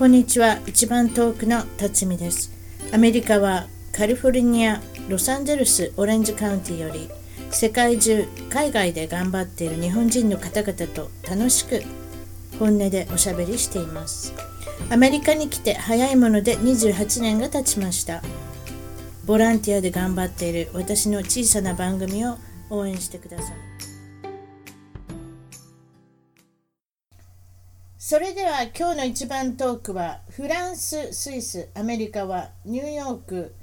こんにちは。一番遠くの辰巳です。アメリカはカリフォルニアロサンゼルスオレンジカウンティより世界中海外で頑張っている日本人の方々と楽しく本音でおしゃべりしています。アメリカに来て早いもので28年が経ちました。ボランティアで頑張っている私の小さな番組を応援してください。それでは今日の一番トークはフランス、スイス、アメリカはニューヨーク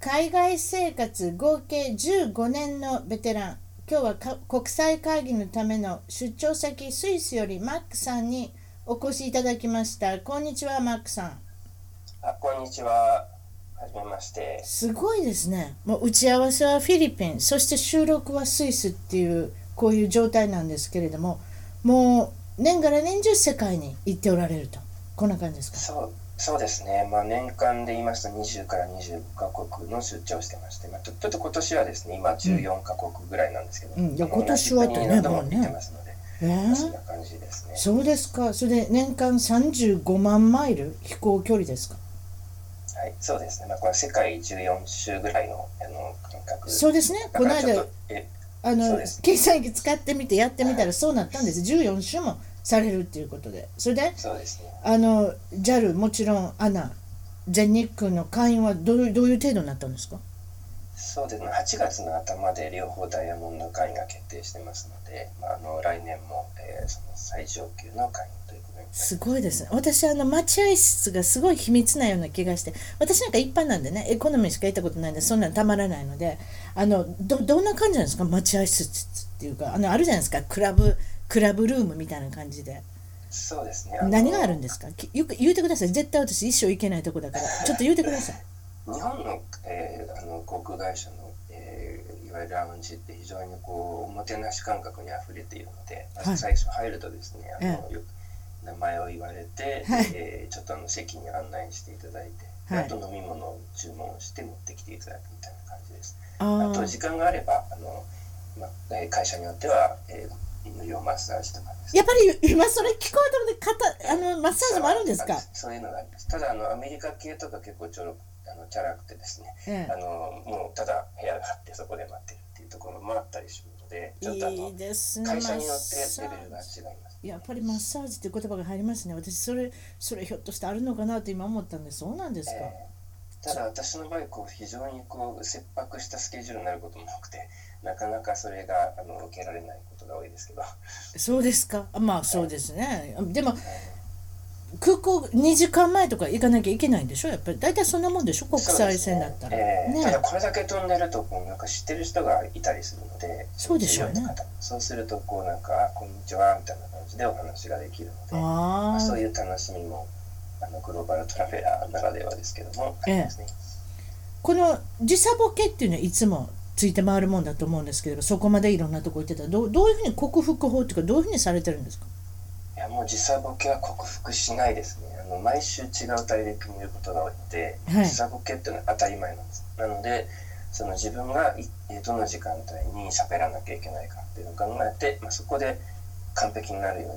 海外生活合計15年のベテラン。今日は国際会議のための出張先スイスよりマックさんにお越しいただきました。こんにちはマックさん。あこんにちは。はじめまして。すごいですね。もう打ち合わせはフィリピンそして収録はスイスっていうこういう状態なんですけれどももう年がら年中世界に行っておられると。こんな感じですか？そうそうですね、まあ、年間で言いますと20から25か国の出張してまして、まあ、ちょっと今年はですね今14か国ぐらいなんですけど、うん、いや今年はってねもうね。えー、そんな感じですね。そうですか。それで年間35万マイル飛行距離ですか？はいそうですね、まあ、これ世界14周ぐらいのあの感覚。そうですね。この間あの計算機使ってみてやってみたらそうなったんです。14種もされるっていうことで。それでそうです、ね、あの JAL もちろん ANA 全日空の会員はどうどういう程度になったんですか？そうですね。8月の頭で両方ダイヤモンド会員が決定してますので、まあ、あの来年も、えー、その最上級の会員ということにす。ごいですね。私あの待合室がすごい秘密なような気がして私なんか一般なんでねエコノミーしか行ったことないんでそんなのたまらないのであのどどんな感じなんですか？待合室っていうかあのあるじゃないですか？クラブクラブルームみたいな感じで。そうですね。何があるんですか？よく言うてください。絶対私一生行けないとこだから、ちょっと言うてください。日本の,、えー、あの航空会社の、えー、いわゆるラウンジって非常にこうおもてなし感覚にあふれているので、はい、最初入るとですね、あの、え名前を言われて、はい、えー、ちょっとあの席に案内していただいて、はい、あと飲み物を注文して持ってきていただくみたいな感じです。あと時間があればあの、まあ、会社によっては、えー無料マッサージとかやっぱり今それ聞こえたので肩あのマッサージもあるんですか？そういうのがあります。ただあのアメリカ系とか結構ちょろあのチャラくてですね、ええ、あのもうただ部屋があってそこで待ってるっていうところもあったりするのでちょっとあのいいです、ね、会社によってレベルが違います、ね、やっぱりマッサージっていう言葉が入りますね。私それそれひょっとしてあるのかなと今思ったんでそうなんですか、えー、ただ私の場合こう非常にこう切迫したスケジュールになることも多くてなかなかそれがあの受けられないことが多いですけど。そうですか？まあそうですね、はい、でも、空港2時間前とか行かなきゃいけないんでしょ？やっぱり。大体そんなもんでしょ？国際線だったら、ね。えー、ね、ただこれだけ飛んでるとこうなんか知ってる人がいたりするのでそうでしょうね。そうするとこうなんか「こんにちは」みたいな感じでお話ができるのでまあ、そういう楽しみもあのグローバルトラベラーならではですけども、ええ、この時差ボケっていうのはいつもついて回るもんだと思うんですけどそこまでいろんなとこ行ってたらどどういうふうに克服法っていうかどういうふうにされてるんですか？いやもう時差ボケは克服しないですね。あの毎週違う大陸にいることが多いので、はい、時差ボケっていうのは当たり前なんです。なのでその自分がどの時間帯に喋らなきゃいけないかっていうのを考えて、まあ、そこで完璧になるよ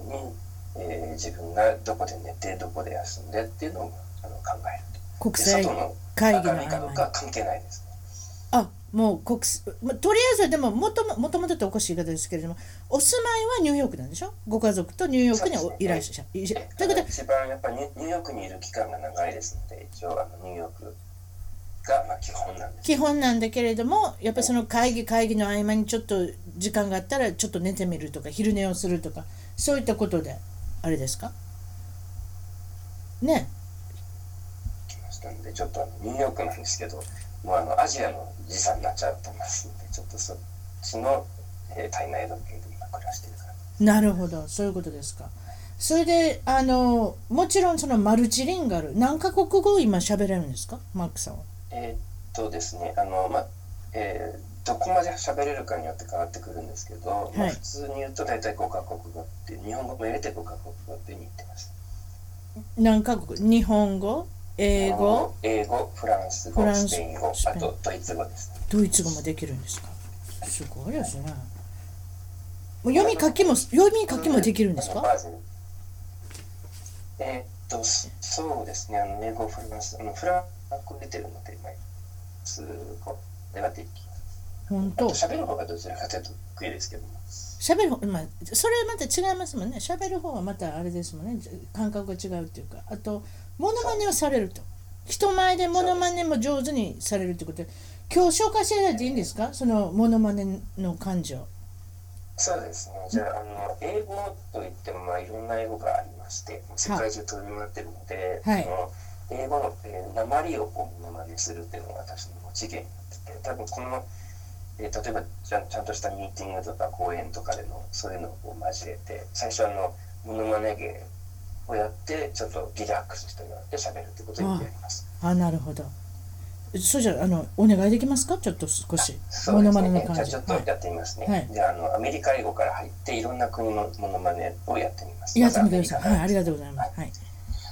うに、えー、自分がどこで寝てどこで休んでっていうのをあの考えると。国際会議のかどうか関係ないですね。あもう国とりあえずでももとももともとっておかしい言い方ですけれどもお住まいはニューヨークなんでしょ？ご家族とニューヨークにいらっしゃる、ね、ということ一番やっぱりニューヨークにいる期間が長いですので一応あのニューヨークがまあ基本なんです。基本なんだけれどもやっぱりその会議会議の合間にちょっと時間があったらちょっと寝てみるとか昼寝をするとかそういったことであれですか？ね。来ましたんでちょっとニューヨークなんですけどもうあのアジアの時差になっちゃうと思いますのでちょっとそっちの、えー、体内時計で今暮らしている感じなるほどそういうことですか。それであのもちろんそのマルチリンガル何カ国語を今喋れるんですか？マークさんは。えー、っとですねあのまあえー、どこまで喋れるかによって変わってくるんですけど、はい、まあ、普通に言うと大体5カ国語って日本語も入れて5カ国語って言ってます何カ国日本語英語？英語フランス語スペイン語あとドイツ語です、ね、ドイツ語もできるんですか？すごいですね。もう読み書きも読み書きもできるんですか？えー、っと、そうですね、あの英語、フランス、あのフランス出てるので、まあ、すごい、ではでき本当？喋る方がどちらかというと得意ですけども。喋る方、まあ、それまた違いますもんね。喋る方はまたあれですもんね。感覚が違うっていうか。あと、モノマネをされると。人前でモノマネも上手にされるってことで、今日紹介していただいていいんですか？そのモノマネの感情。そうですね。じゃあ、あの英語といっても、まあ、いろんな英語がありまして、世界中飛び回ってるので、はいその英語の、えー、鉛をこう、モノマネするっていうのが私の持ち芸になってて、多分この、えー例えばちゃんちゃんとしたミーティングとか講演とかでのそういうのを交えて、最初あの、モノマネ芸をやって、ちょっとリラックスしてもらって喋るってことをやります。あ、なるほど。それじゃあ、あの、お願いできますか？ちょっと少し。モノ。マネの感じ。じゃあちょっとはいやってみますね。はいじゃああのアメリカ英語から入っていろんな国のモノマネをやってみます。やってみてください。はい、ありがとうございます。はい。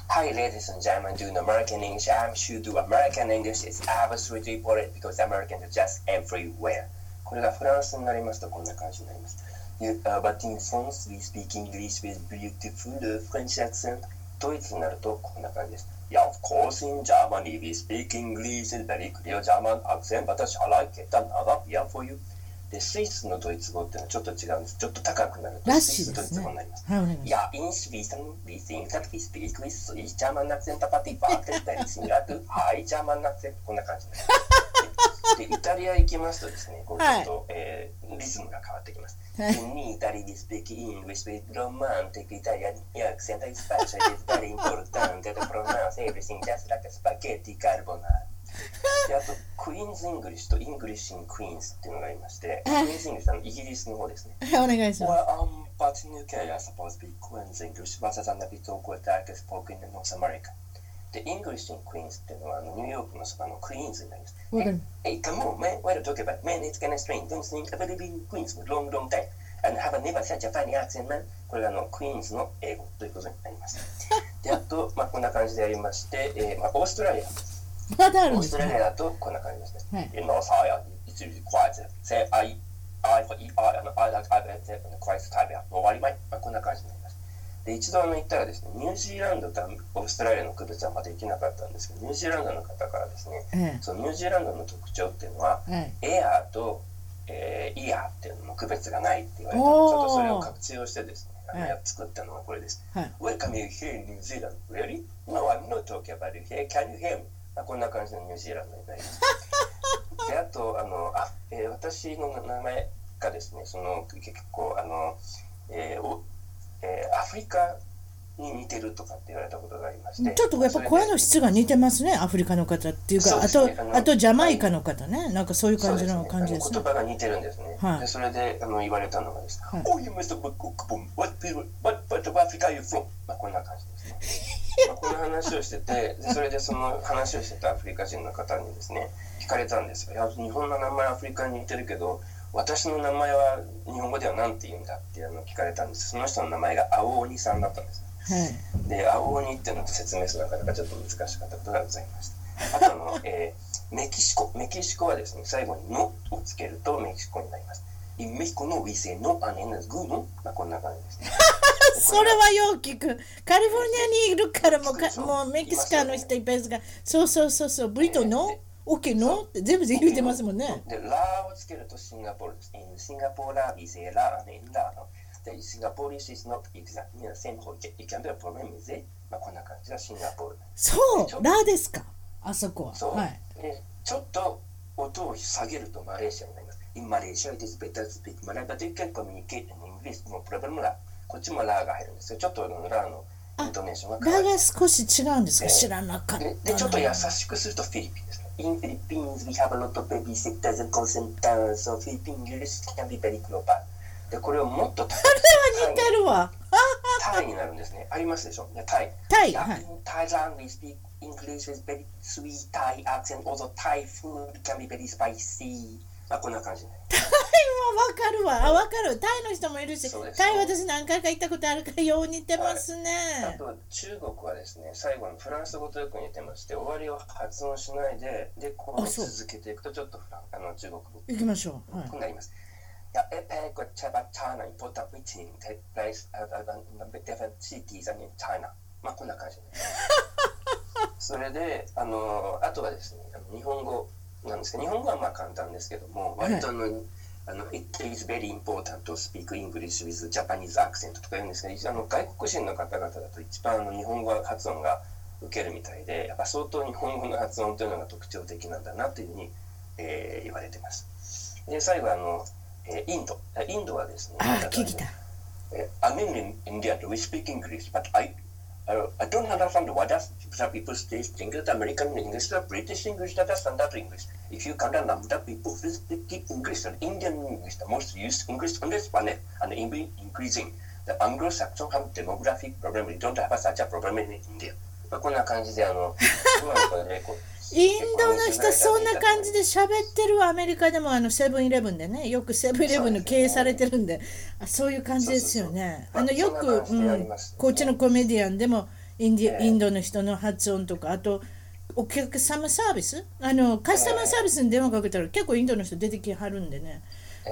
Hi, ladies and gentlemen, doing American English? I'm sure do American English is absolutely important because Americans are just everywhere. これがフランスになりますとこんな感じになります。ドイツになるとこんな感じです。Yeah, of course in Germany we speak English with very clear German で、スイスのドイツ語っていうのはちょっと違うんです。ちょっと高くなると、スイスドイツ語になります。すね、いや、インスビーさん、ビーインタクティスピークウィス、ススジャマンナクセントパティバーテッタリスミラク、ハイジャマンナクセン、こんな感じで,で,で、イタリア行きますとですね、こう、い。え、リズムが変わってきます。はい In Italy we speak English with romantic Italian accent, especially it's very important to pronounce everything just like a spaghetti carbonara. であと、クイーンズ・イングリッシュとイングリッシュ・イン・クイーンズっていうのがありまして、クイーンズ・イングリッシュはイギリスの方ですね。はい、お願いします。Well, um, but in UK, I suppose we Queen's English rather than the bit awkward like spoken in North America. で、English in Queens っていうのはあのニューヨークのそばのクイーンズになります。わかる Hey, come on, man, why do you talk about man? It's kind of strange. Don't think I've been in Queens for a long, long time. And have never such a funny accent, man. これがあのクイーンズの英語ということになります。で、あと、まあ、こんな感じでやりまして、えーまあ、オーストラリア。まだあるんですオーストラリアね。だとこんな感じですね。はい In North Area, it's really quiet. Say, I, I, I, I, I, like, I, I, quiet time. 終わりまい。まあ、こんな感じになります。で、一度あの行ったらですね、ニュージーランドとオーストラリアの区別はまだできなかったんですけど、ニュージーランドの方からですね、えそのニュージーランドの特徴っていうのは。エアーと、えーイヤーっていうのの区別がないって言われたので、おーちょっとそれを活用してですね、あのは作ったのがこれです。はい。Welcome you here in New Zealand. Really? No, I'm not talking about you here. Can you hear me? まあ、こんな感じのニュージーランドになります。で、あと、あの、あ、えー私の名前がですね、その、結構、あの、えーおえーアフリカに似てるとかって言われたことがありまして。ちょっとやっぱ声の質が似てますね、アフリカの方っていうか、ねあ、のあとジャマイカの方ね、なんかそういう感じの感じですねあの言。葉が似てるんですね。はいでそれであの言われたのがですね、はい Oh, you must have what people, what part of Africa you from? まあこんな感じですね。まあこの話をしてて、でそれでその話をしてたアフリカ人の方にですね、聞かれたんですよ。いや、日本の名前アフリカに似てるけど、私の名前は日本語では何て言うんだっていうのを聞かれたんです。その人の名前が青鬼さんだったんです。はい。で、青鬼っていうのと説明するなかなかちょっと難しかったことがございました。あとあの、えーメキシコ。メキシコはですね、最後にのをつけるとメキシコになります。In Mexico no we say no and en es good no まあこんな感じですね。それはよう聞く。カリフォルニアにいるからもうかもうメキシカの人いっぱいですが、そうそうそうそう、ブリトノオッケーノって全部で言ってますもんね。で、ラーをつけるとシンガポールです。In Singapore we say la and en la の。で、Singapore's is not exactly the same whole. It can be a problem with it. まあこんな感じがシンガポール。そう、ラですか？あそこは。そう、はい。でちょっと音を下げるとマレーシアになります。In Malaysia, it is better to speak Malay, but you can communicate in English. もうプロブレムラ。こっちもラーが入るんですよ。ちょっとラーのイントネーションが。ラが少し違うんですか？ええ知らなかったでな。でちょっと優しくするとフィリピンですね。In Philippines, we have a lot of babysitters and call centers, so Philippine English can be very global. で、これをもっと高く似てるわ。タイになるんですね。ありますでしょタイ。タイはい Thailand, we speak English with very sweet Thai accent, although Thai food can be very spicy. まあ、こんな感じね。タイもわかるわ。あ、わかる。タイの人もいるしタイ私何回か行ったことあるからよう似てますあね。と中国はですね、最後のフランス語とよく似てまして、終わりを発音しないで、で、こう続けていくとちょっとフランあの中国語行きましょう。はい。になります。Ja, Epeg och Chabatana important meeting take place at, at, at, at different cities and in China. まあこんな感じそれであのあとはですねあの日本語なんですけど日本語はまあ簡単ですけども割とあの、はいあの、It is very important to speak English with Japanese accent とか言うんですけど、あの外国人の方々だと一番あの日本語発音が受けるみたいで、やっぱ相当日本語の発音というのが特徴的なんだなというふうに、えー、言われてます。で、最後あの、えー、インド。インドはですね、あ、聞いた。I'm in India, we speak English, but I Uh, I don't understand what does some people say English, American English, British English, that is standard English. If you count the number people speak English and Indian English, the most used English on this planet, and increasing. The Anglo-Saxon have demographic problem. We don't have such a problem in India. まあ、こんな感じであの、インドの人そんな感じで喋ってるアメリカでもあのセブンイレブンでねよくセブンイレブンの経営されてるんであそういう感じですよねあのよく、うん、こっちのコメディアンでもインディインドの人の発音とかあとお客様サービス？あのカスタマーサービスに電話かけたら結構インドの人出てきはるんでね。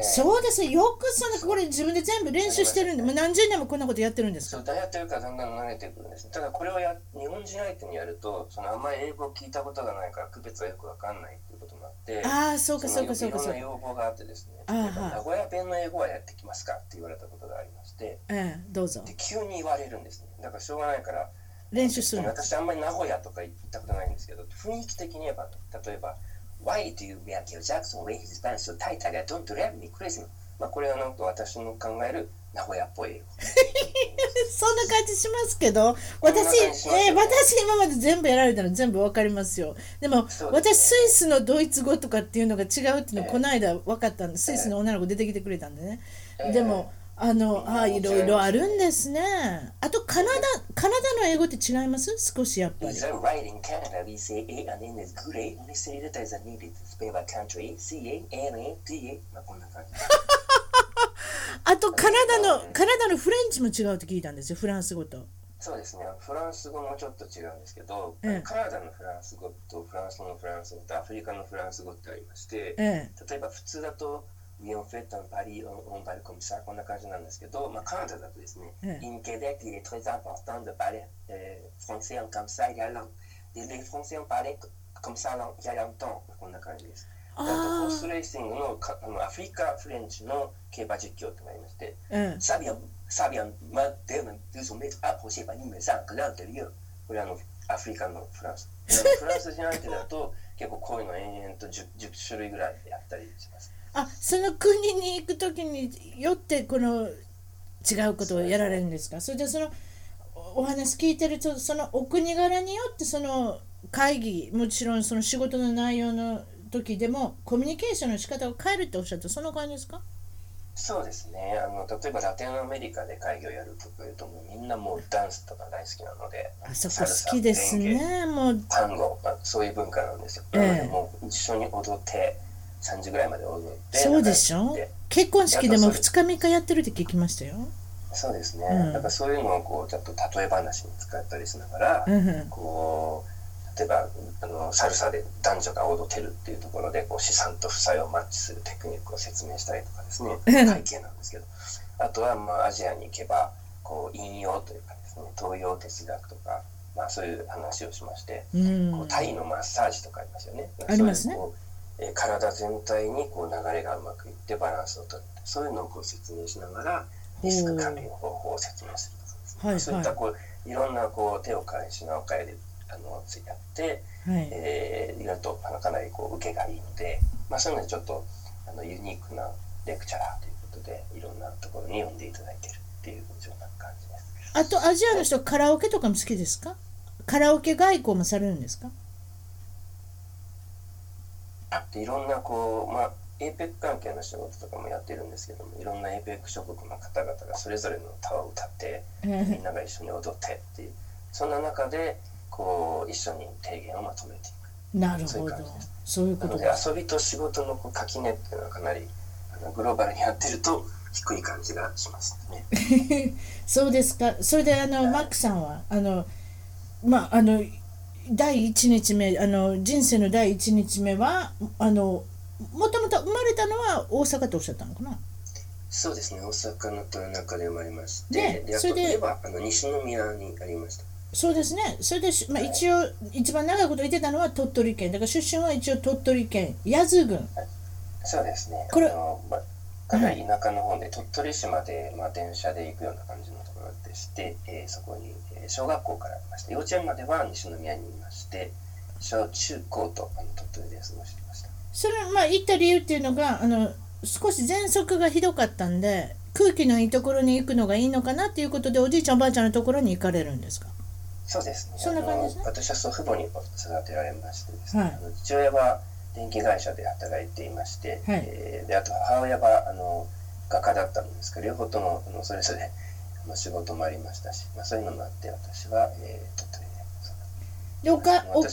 そうです。よくそのこれ自分で全部練習してるんでもう何十年もこんなことやってるんですか？そうやってるからだんだん慣れてくるんです。ただこれをや日本人相手にやるとそのあんまり英語を聞いたことがないから区別はよくわかんないっていうこともあってああそうかそうかそうかそうか。いろんな要望があってですね名古屋弁の英語はやってきますかって言われたことがありましてええどうぞ。で急に言われるんですね。だからしょうがないから練習する私あんまり名古屋とか行ったことないんですけど雰囲気的に言えば例えば Why do you make your Jackson when his pants so tight that don't drive me crazy? まあ、これはなんと私の考える名古屋っぽい。そんな感じしますけど私、えー、私今まで全部やられたの全部わかりますよ。でも、ね、私スイスのドイツ語とかっていうのが違うっていうの、えー、この間分かったんでスイスの女の子出てきてくれたんでね、えー、でもあのあい。ろいろあるんですね。あとカナダカナダの英語って違います少しやっぱり。Right in Canada? We say A and N is great. We say that as a spell by country C-A-N-A-D-A まあこんな感じ。あとカナダのカナダのフレンチも違うって聞いたんですよフランス語と。そうですね。フランス語もちょっと違うんですけど、ええ、カナダのフランス語とフランス語のフランス語とアフリカのフランス語ってありまして、え、例えば普通だとミオンフェットンパリオンバルコミサこんな感じなんですけど、まあ、カナダだとですね、インケデク、il est très important de parler français comme ça il y a longtemps. Les Français ont parlé comme ça il y a longtemps. こんな感じです。あとホースレーシングのかあのアフリカフレンチの競馬実況ってなりまして、うん、サビアン、サビアン、マデルン、ドゥソメアポシェバニメサン、クラウデリュこれあのアフリカのフランス。フランス人相手だと結構こういうの延々と 10, 10種類ぐらいやったりします。あその国に行く時によってこの違うことをやられるんですか？それでそのお話聞いてるとそのお国柄によってその会議もちろんその仕事の内容の時でもコミュニケーションの仕方を変えるっておっしゃった。その感じですか？そうですね。あの例えばラテンアメリカで会議をやるというともうみんなもうダンスとか大好きなのであそこ好きですね。もう単語、まあ、そういう文化なんですよ、えー、なのでもう一緒に踊って3時ぐらいまで踊ってそうでしょ？結婚式でも2日3日やってるって聞きましたよ。そうですね、うん、だからそういうのをこうちょっと例え話に使ったりしながら、うん、こう例えばあのサルサで男女が踊ってるっていうところでこう資産と負債をマッチするテクニックを説明したりとかですね会計なんですけどあとはまあアジアに行けばこう引用というかですね東洋哲学とか、まあ、そういう話をしまして、うん、こうタイのマッサージとかありますよね。ありますね。え体全体にこう流れがうまくいってバランスをとってそういうのをこう説明しながらリスク管理の方法を説明するとかはいはい、そういったこういろんなこう手を変え品を変えであのやって、はい、えー、いろいろとあのかなりこう受けがいいので、まあ、そういうのでちょっとあのユニークなレクチャラーということでいろんなところに呼んでいただいているっていうような感じです。あとアジアの人カラオケとかも好きですか？カラオケ外交もされるんですか？あっていろんなこうまあ APEC 関係の仕事とかもやってるんですけどもいろんな APEC 諸国の方々がそれぞれの歌を歌ってみんなが一緒に踊ってっていうそんな中でこう一緒に提言をまとめていく。なるほど。そういうこと。で遊びと仕事のこう垣根っていうのはかなりあのグローバルにやってると低い感じがしますね。そうですか。それであの、はい、マックさんはあのまああの第1日目あの人生の第1日目はあのもともと生まれたのは大阪とおっしゃったのかな？そうですね大阪の豊中で生まれまして、ね、であといえばあの西宮にありましたそうですね。それで、まあ、一応、一番長いこと言ってたのは鳥取県。だから出身は一応鳥取県、八頭郡。そうですね。これ、まあ、かなり田舎の方で、鳥取市まで、まあ、電車で行くような感じのところでして、えー、そこに、えー、小学校からいました。幼稚園までは西宮にいまして、小中高とあの鳥取で過ごしていました。それ、まあ、行った理由っていうのが、あの、少し喘息がひどかったんで、空気のいいところに行くのがいいのかなっていうことで、おじいちゃんおばあちゃんのところに行かれるんですか？そうですね。そんな感じね？私は祖父母に育てられましてですね、はい、父親は電気会社で働いていまして、はい、えー、であと母親はあの画家だったんですけど、両方ともあのそれぞれあの仕事もありましたし、まあ、そういうのもあって私は、えー、鳥取ででおかお,、うん、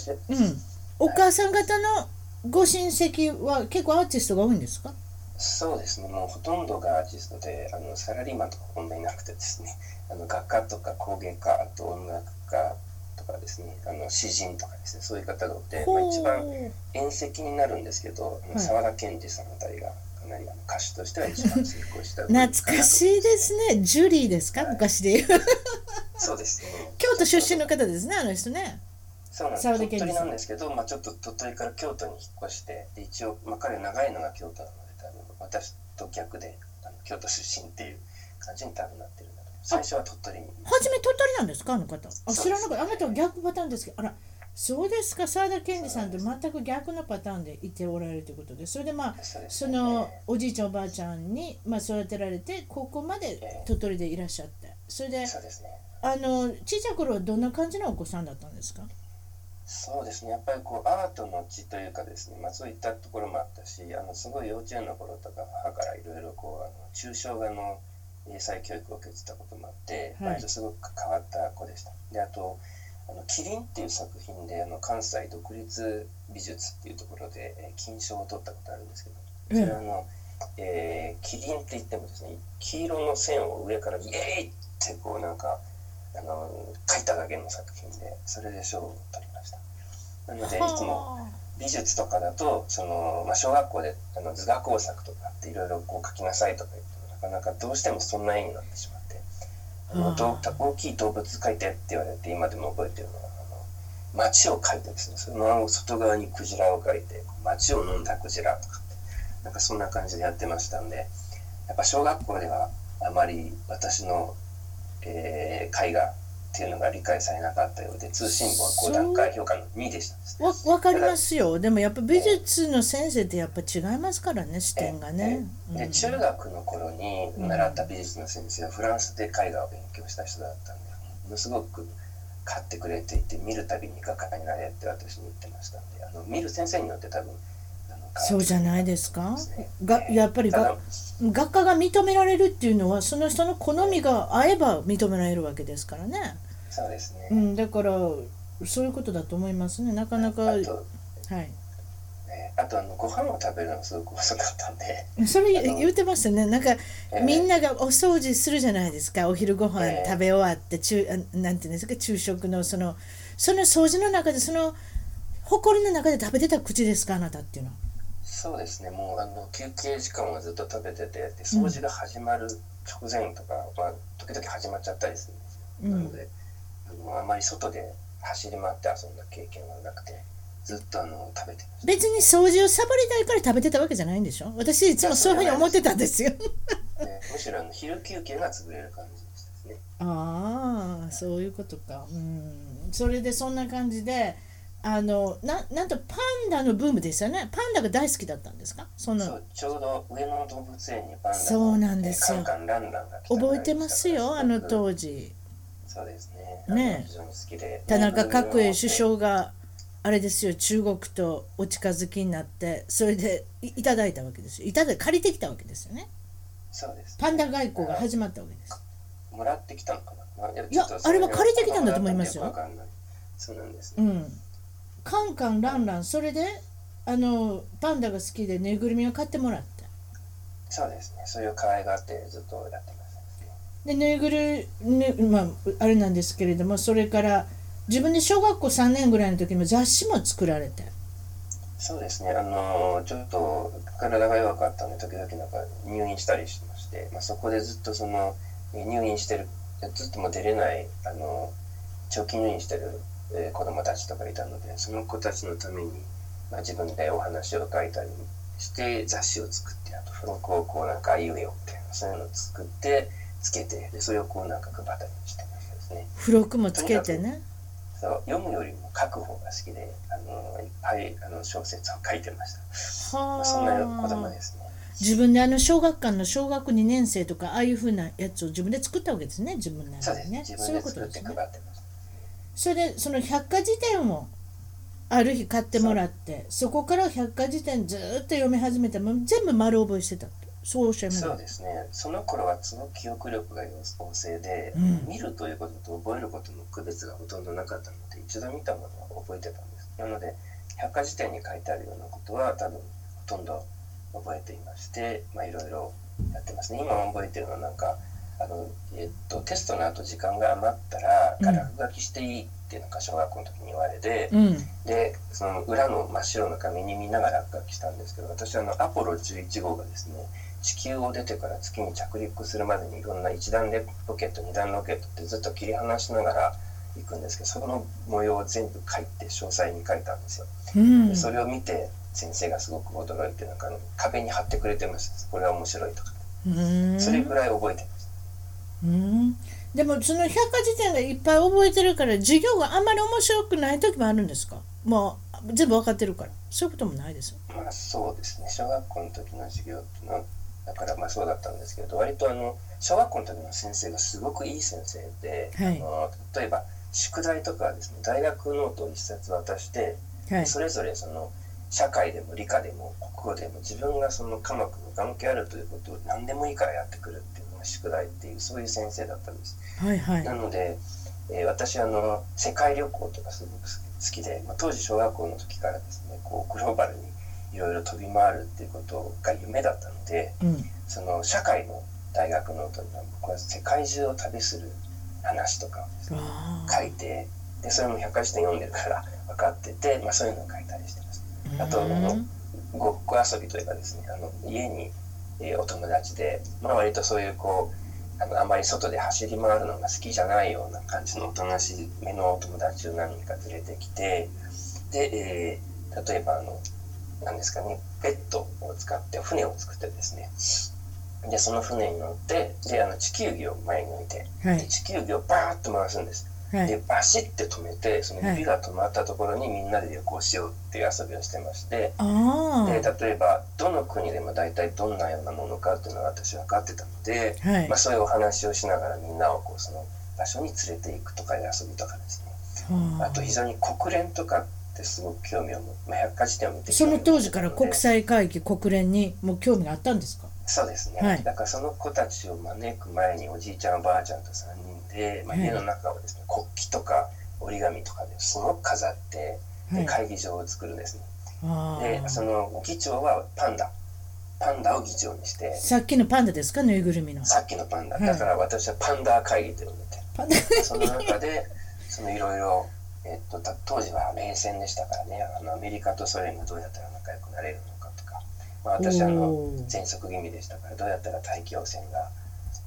お母さん方のご親戚は結構アーティストが多いんですか？そうですね、もうほとんどがアーティストで、あのサラリーマンとかこんなになくてですね、あの画家とか工芸家、あと音楽家とかですね、あの詩人とかですね、そういう方がいて、まあ、一番縁石になるんですけど、沢田研二さんあたりがかなり歌手としては一番成功した懐かしいですね、ジュリーですか、はい、昔で言う。そうですね。京都出身の方ですね、あの人ね。そうなんです。鳥取なんですけど、まあ、ちょっと鳥取から京都に引っ越してで一応、まあ、彼長いのが京都なので多分私と逆であの京都出身っていう感じに多分なってるんだと最初は鳥取に。初め鳥取なんですか？あの方。あ知らなかった。あなたは逆パターンですけどあらそうですか。沢田研二さんと全く逆のパターンでいておられるということで。それでまあそ、ね,、のおじいちゃんおばあちゃんに、まあ、育てられてここまで鳥取でいらっしゃって。それで、ね、あの小さい頃はどんな感じのお子さんだったんですか？そうですね。やっぱりこうアートの血というかですね、まあ、そういったところもあったしあのすごい幼稚園の頃とか母からいろいろこうあの抽象画の英才教育を受けてたこともあって、はい、割とすごく変わった子でした。であとあのキリンっていう作品であの関西独立美術っていうところで、えー、金賞を取ったことあるんですけどそれはあの、えー、キリンって言ってもですね黄色の線を上からイエーイってこうなんかあの描いただけの作品でそれで賞を取りました。なのでいつも美術とかだとその、まあ、小学校であの図画工作とかっていろいろこう描きなさいとか言ってもなかなかどうしてもそんな絵になってしまってあの大きい動物描いてって言われて今でも覚えてるのはあの街を描いてですねその外側にクジラを描いて街を飲んだクジラとかってなんかそんな感じでやってましたんでやっぱ小学校ではあまり私のえー、絵画っていうのが理解されなかったようで通信簿は5段階評価の2でしたわ分かりますよ。でもやっぱ美術の先生ってやっぱ違いますからね視点がね、で中学の頃に習った美術の先生はフランスで絵画を勉強した人だったんでものすごく買ってくれていて見るたびに画家になれって私に言ってましたんであの見る先生によって多分そうじゃないですか？がやっぱりが学科が認められるっていうのはその人の好みが合えば認められるわけですからね。そうですね。うん、だからそういうことだと思いますね。なかなかはい。あとあのご飯を食べるのがすごく遅かったんでそれ言ってましたねなんか、えー、みんながお掃除するじゃないですかお昼ご飯食べ終わって、えー、なんていうんですか？昼食のそのその掃除の中でその埃の中で食べてた口ですか？あなたっていうのはそうですね。もうあの休憩時間はずっと食べててで掃除が始まる直前とか、まあ、時々始まっちゃったりするんですよ、うん、なのであのあまり外で走り回って遊んだ経験はなくてずっとあの食べて別に掃除をサボりたいから食べてたわけじゃないんでしょ？私いつもそういうふうに思ってたんですよ。ね、むしろあの昼休憩が潰れる感じでしたね。ああそういうことか。うん。それでそんな感じであのななんとパンダのブームですよね。パンダが大好きだったんですか？その。ちょうど上野動物園にパンダそうなんですよ。覚えてますよあの当時。そうですね。ね。田中角栄首相があれですよ中国とお近づきになってそれでいただいたわけですよ。いただ借りてきたわけですよね。そうです、パンダ外交が始まったわけです。もらってきたのかな。いやあれは借りてきたんだと思いますよ。そうなんです、ね、うんカンカンランランそれであのパンダが好きでぬいぐるみを買ってもらってそうですね。そういう可愛がってずっとやってますでぬいぐるみ、まあ、あれなんですけれどもそれから自分で小学校3年ぐらいの時も雑誌も作られて。そうですね。あのちょっと体が弱かったので時々なんか入院したりしまして、まあ、そこでずっとその入院してるずっとも出れないあの長期入院してる、えー、子供たちとかいたのでその子たちのために、まあ、自分でお話を書いたりして雑誌を作ってあと付録をこうなんか言うよみたいなそういうのを作ってつけてでそれをこうなんか配ったりしてましたですね。付録もつけてね。そう読むよりも書く方が好きであのいっぱいあの小説を書いてました。はあ、そんな子供ですね。自分であの小学館の小学2年生とかああいうふうなやつを自分で作ったわけですね自分なりでねそういうことですねそれでその百科事典をある日買ってもらってそこから百科事典ずっと読み始めても全部丸覚えしてたそうおっしゃいますそうですね。その頃はその記憶力が旺盛で、うん、見るということと覚えることの区別がほとんどなかったので一度見たものは覚えてたんです。なので百科事典に書いてあるようなことは多分ほとんど覚えていまして、まあ、いろいろやってますね。今覚えてるのはなんかあの、えっと、テストの後時間が余ったら、うん、落書きしていいってなんか小学校の時に言われて、うん、でその裏の真っ白の紙に見ながら落書きしたんですけど私はあのアポロ11号がですね地球を出てから月に着陸するまでにいろんな1段ロケット2段ロケットってずっと切り離しながら行くんですけどその模様を全部書いて詳細に書いたんですよ。うん、でそれを見て先生がすごく驚いてなんか壁に貼ってくれてました。これは面白いとか。それぐらい覚えてましたうん。でもその百科事典がいっぱい覚えてるから授業があんまり面白くない時もあるんですか？もう全部分かってるから。そういうこともないですまあそうですね。小学校の時の授業ってのはだからまあそうだったんですけど割とあの小学校の時の先生がすごくいい先生で、はい、あの例えば宿題とかですね大学ノートを一冊渡して、はい、それぞれその社会でも理科でも国語でも自分がその科目の関係あるということを何でもいいからやってくるっていうのが宿題っていうそういう先生だったんです。はいはい、なので、えー、私あの世界旅行とかすごく好きで、まあ、当時小学校の時からですねこうグローバルにいろいろ飛び回るっていうことが夢だったので、うん、その社会の大学ノートには僕は世界中を旅する話とかを、ね、書いてでそれも百科事典読んでるから分かってて、まあ、そういうのを書いたりしてあとあのごっこ遊びというかですねあの家に、えー、お友達で、まあ、割とそういうこうあのあまり外で走り回るのが好きじゃないような感じのおとなしめのお友達を何人か連れてきてで、えー、例えばあの何ですかねペットを使って船を作ってですね。でその船に乗ってであの地球儀を前に置いて、はい、地球儀をバーッと回すんですはい、でバシッて止めてその指が止まったところにみんなで旅行しようっていう遊びをしてまして、はい、で例えばどの国でも大体どんなようなものかっていうのが私分かってたので、はい、まあ、そういうお話をしながらみんなをこうその場所に連れていくとかいう遊びとかですね、あ。と非常に国連とかってすごく興味を持って、まあ、百科事典を見てその当時から国際会議国連にも興味があったんですか？そうですね、はい、だからその子たちを招く前におじいちゃんおばあちゃんと3人で、まあ、家の中をですね、国旗とか折り紙とかですごく飾ってで会議場を作るんですね、でその議長はパンダ。パンダを議長にしてさっきのパンダですか？ぬいぐるみの。さっきのパンダ、だから私はパンダ会議と呼んでて。その中でそのいろいろえっと、当時は冷戦でしたからね。あのアメリカとソ連がどうやったら仲良くなれるのまあ、私はあの喘息気味でしたからどうやったら大気汚染が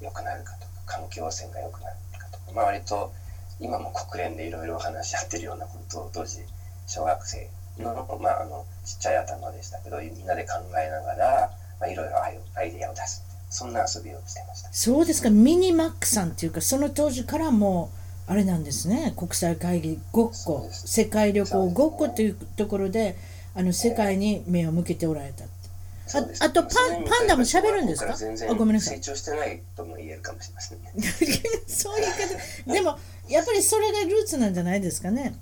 良くなるかとか環境汚染が良くなる。かとか、まあ、割と今も国連でいろいろ話し合ってるようなことを当時小学生の,、まあ、あのちっちゃい頭でしたけどみんなで考えながら、まあ、いろいろアイデアを出す。そんな遊びをしてました。そうですか。ミニマックさんっていうかその当時からもあれなんですね。国際会議ごっこ世界旅行ごっこというところであの世界に目を向けておられたああとパンパンダも喋るんですか？あごめんなさい。成長してないとも言えるかもしれませんね。そういう方。でもやっぱりそれがルーツなんじゃないですかね？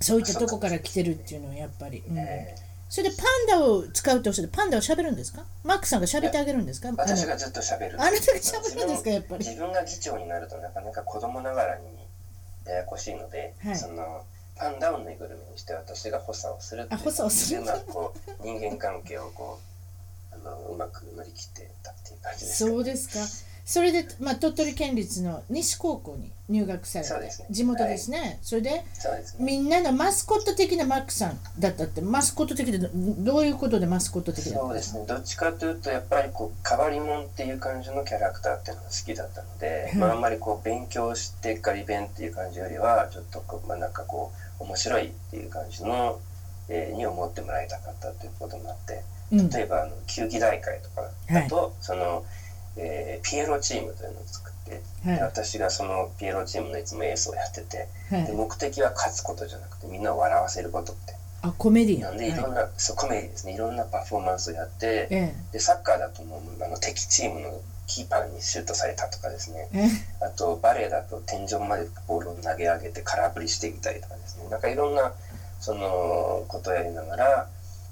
そういったとこから来てるっていうのはやっぱり、うん。えー、それでパンダを使うとしてパンダを喋るんですか？マックさんが喋ってあげるんですか？私がずっと喋るあなたが喋るんですか？やっぱり。自分が議長になるとなかなか子供ながらにややこしいので、はい、そのパンダをぬいぐるみにして私が補佐をするっていう補佐をする。こう人間関係をこうのうまく乗り切ってたっていう感じですそうですか。それで、まあ、鳥取県立の西高校に入学されて、ね。地元ですね、それでそうですね。みんなのマスコット的なマックさんだったってマスコット的でどどういうことでマスコット的だった？そうですね。どっちかというとやっぱりこう変わり者っていう感じのキャラクターっていうのが好きだったので、う んまあ、あんまりこう勉強してガリ勉っていう感じよりはちょっとこう、まあ、なんかこう面白いっていう感じの、えーに思ってもらいたかったということもあってうん例えばあの球技大会とかだと、その、えーピエロチームというのを作って、はい。で私がそのピエロチームのいつもエースをやっててはい。で目的は勝つことじゃなくてみんなを笑わせることって。あコメディなんでい。ろんはいな、そうコメディですね。いろんなパフォーマンスをやってえでサッカーだともうあの敵チームのキーパーにシュートされたとかですね。ええ。あとバレーだと天井までボールを投げ上げて空振りしてみたりとかですね。なんかいろんなそのことをやりながら、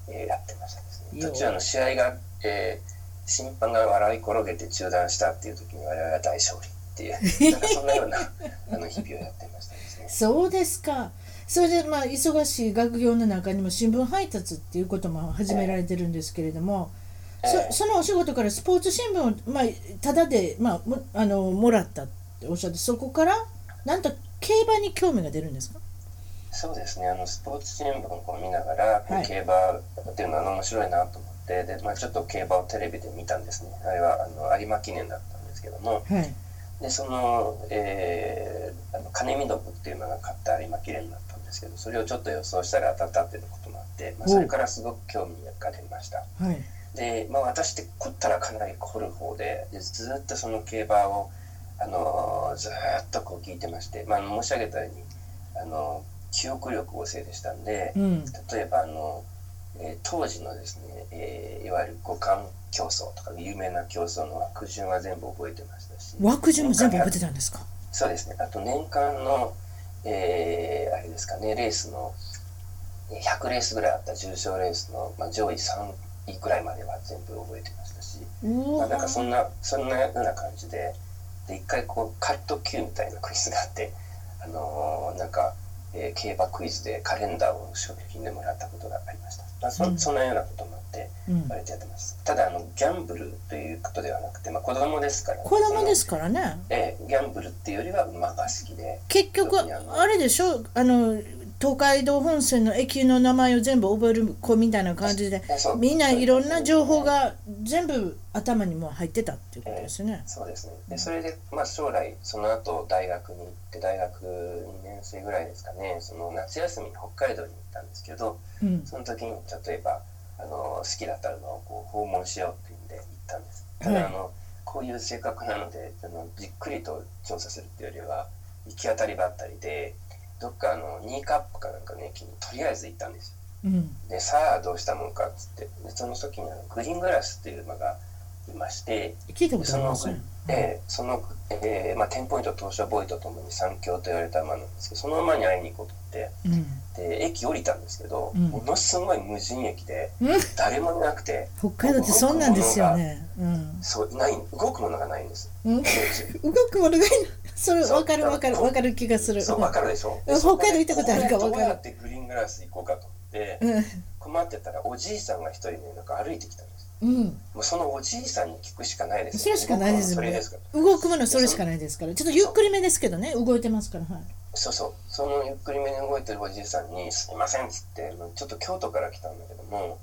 えーやってましたねよ途中あの試合が、えー審判が笑い転げて中断したっていう時に我々は大勝利っていう なんかそんなようなあの日々をやってましたですね。そうですか。それでまあ忙しい学業の中にも新聞配達っていうことも始められてるんですけれども、ええ。そそのお仕事からスポーツ新聞を、まあ、ただで、まあ、もあのもらったっておっしゃってそこからなんと競馬に興味が出るんですか？そうですね。あのスポーツ新聞を見ながら、はい。競馬っていうのは面白いなと思ってで、まあ、ちょっと競馬をテレビで見たんですね。あれはあの有馬記念だったんですけども。はい。でその,、えーあの金見信っていうのが勝った有馬記念だったんですけどそれをちょっと予想したら当たったっていうこともあって、まあ、それからすごく興味が出ました。はい。で、まあ、私って凝ったらかなり凝る方ででずっとその競馬を、あのーずーっとこう聞いてまして、まあ、申し上げたように、あのー記憶力旺盛でしたんで、うん。例えばあの、えー当時のですね、えーいわゆる五冠競争とか有名な競争の枠順は全部覚えてましたし枠順も全部覚えてたんですか？そうですね。あと年間の、えーあれですかねレースのえー100レースぐらいあった重賞レースの、まあ、上位3位ぐらいまでは全部覚えてましたし、まあ、なんかそんなそんなような感じでで一回こうカット Q みたいなクイズがあって、あのーなんか、えー競馬クイズでカレンダーを商品でもらったことがありました、まあそうん。そんなようなこともあってうん。割とやってます。ただあのギャンブルということではなくて、まあ、子供ですから、子供ですからね。ええギャンブルっていうよりは馬が好きで結局あれでしょ？あの東海道本線の駅の名前を全部覚える子みたいな感じでみんないろんな情報が全部頭にも入ってたっていうことですよね。そうですね。でそれで、まあ、将来その後大学に行って大学2年生ぐらいですかね。その夏休みに北海道に行ったんですけどうん、その時に例えばあの好きだった馬をこう訪問しようっていうんで行ったんです。たはい。だあの、こういう性格なのであのじっくりと調査するっていうよりは行き当たりばったりでどっかあのニーカップかなんかの駅にとりあえず行ったんですよ。うん、でさあどうしたもんかっつって。でその時にあのグリーングラスっていう馬がいまして。聞いたことありますね。えーその、えーまあ、テンポイント東証ボーイとともに三強と言われた馬なんですけどその馬に会いに行こうと思ってうん。で駅降りたんですけど、うん。ものすごい無人駅でうん、誰もいなくて北海道ってそんなんですよね。うん、そうない動くものがないんです。うん、動くものがいない。それ分かる分かる分かる気がする。そう分かるでしょ？うん。北海道行ったことあるか分かる。どうやってグリーングラス行こうかと思ってうん、困ってたらおじいさんが一人ねなんか歩いてきたんですうん、もうそのおじいさんに聞くしかないですそれしかないですよね動くのはそれですから。動くものそれしかないですから。ちょっとゆっくりめですけどね、動いてますから。はい。そうそうそのゆっくりめに動いてるおじいさんに「すいません」っつって「ちょっと京都から来たんだけども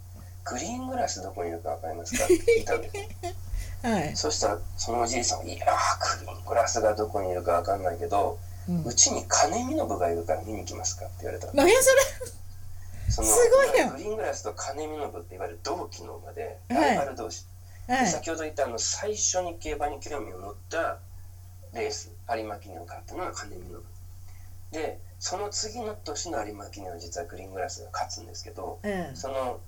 グリーングラスどこにいるか分かりますか?」って聞いたんですはい。そしたらそのおじいさんが「いやーグリーングラスがどこにいるか分かんないけどうちに金見信がいるから見に来ますか?」って言われたの何やそそのすごいやんグリーングラスと金見信っていわゆる同期の馬ではい。ライバル同士、れ。はい。先ほど言ったあの最初に競馬に興味を持ったレース有馬記念を勝ったのが金見信。でその次の年の有馬記念は実はグリーングラスが勝つんですけどええ。その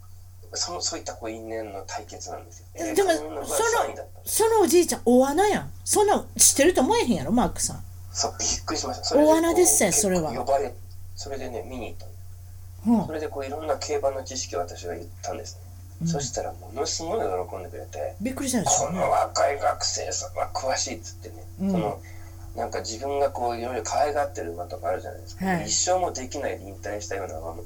そのそういったこう因縁の対決なんですよ。えでもその3位だった。そのおじいちゃん大穴やん。そんなん知ってると思えへんやろマークさん。そうびっくりしました。それ大穴ですよそれは。呼ばれそれでね見に行ったそれでこういろんな競馬の知識を私が言ったんです。ね、うん。そしたらものすごい喜んでくれて、びっくりしたでしょこうねの若い学生さんは詳しいっつってね、うん。そのなんか自分がこういろいろ可愛がってる馬とかあるじゃないですか、はい。一生もできないで引退したような馬も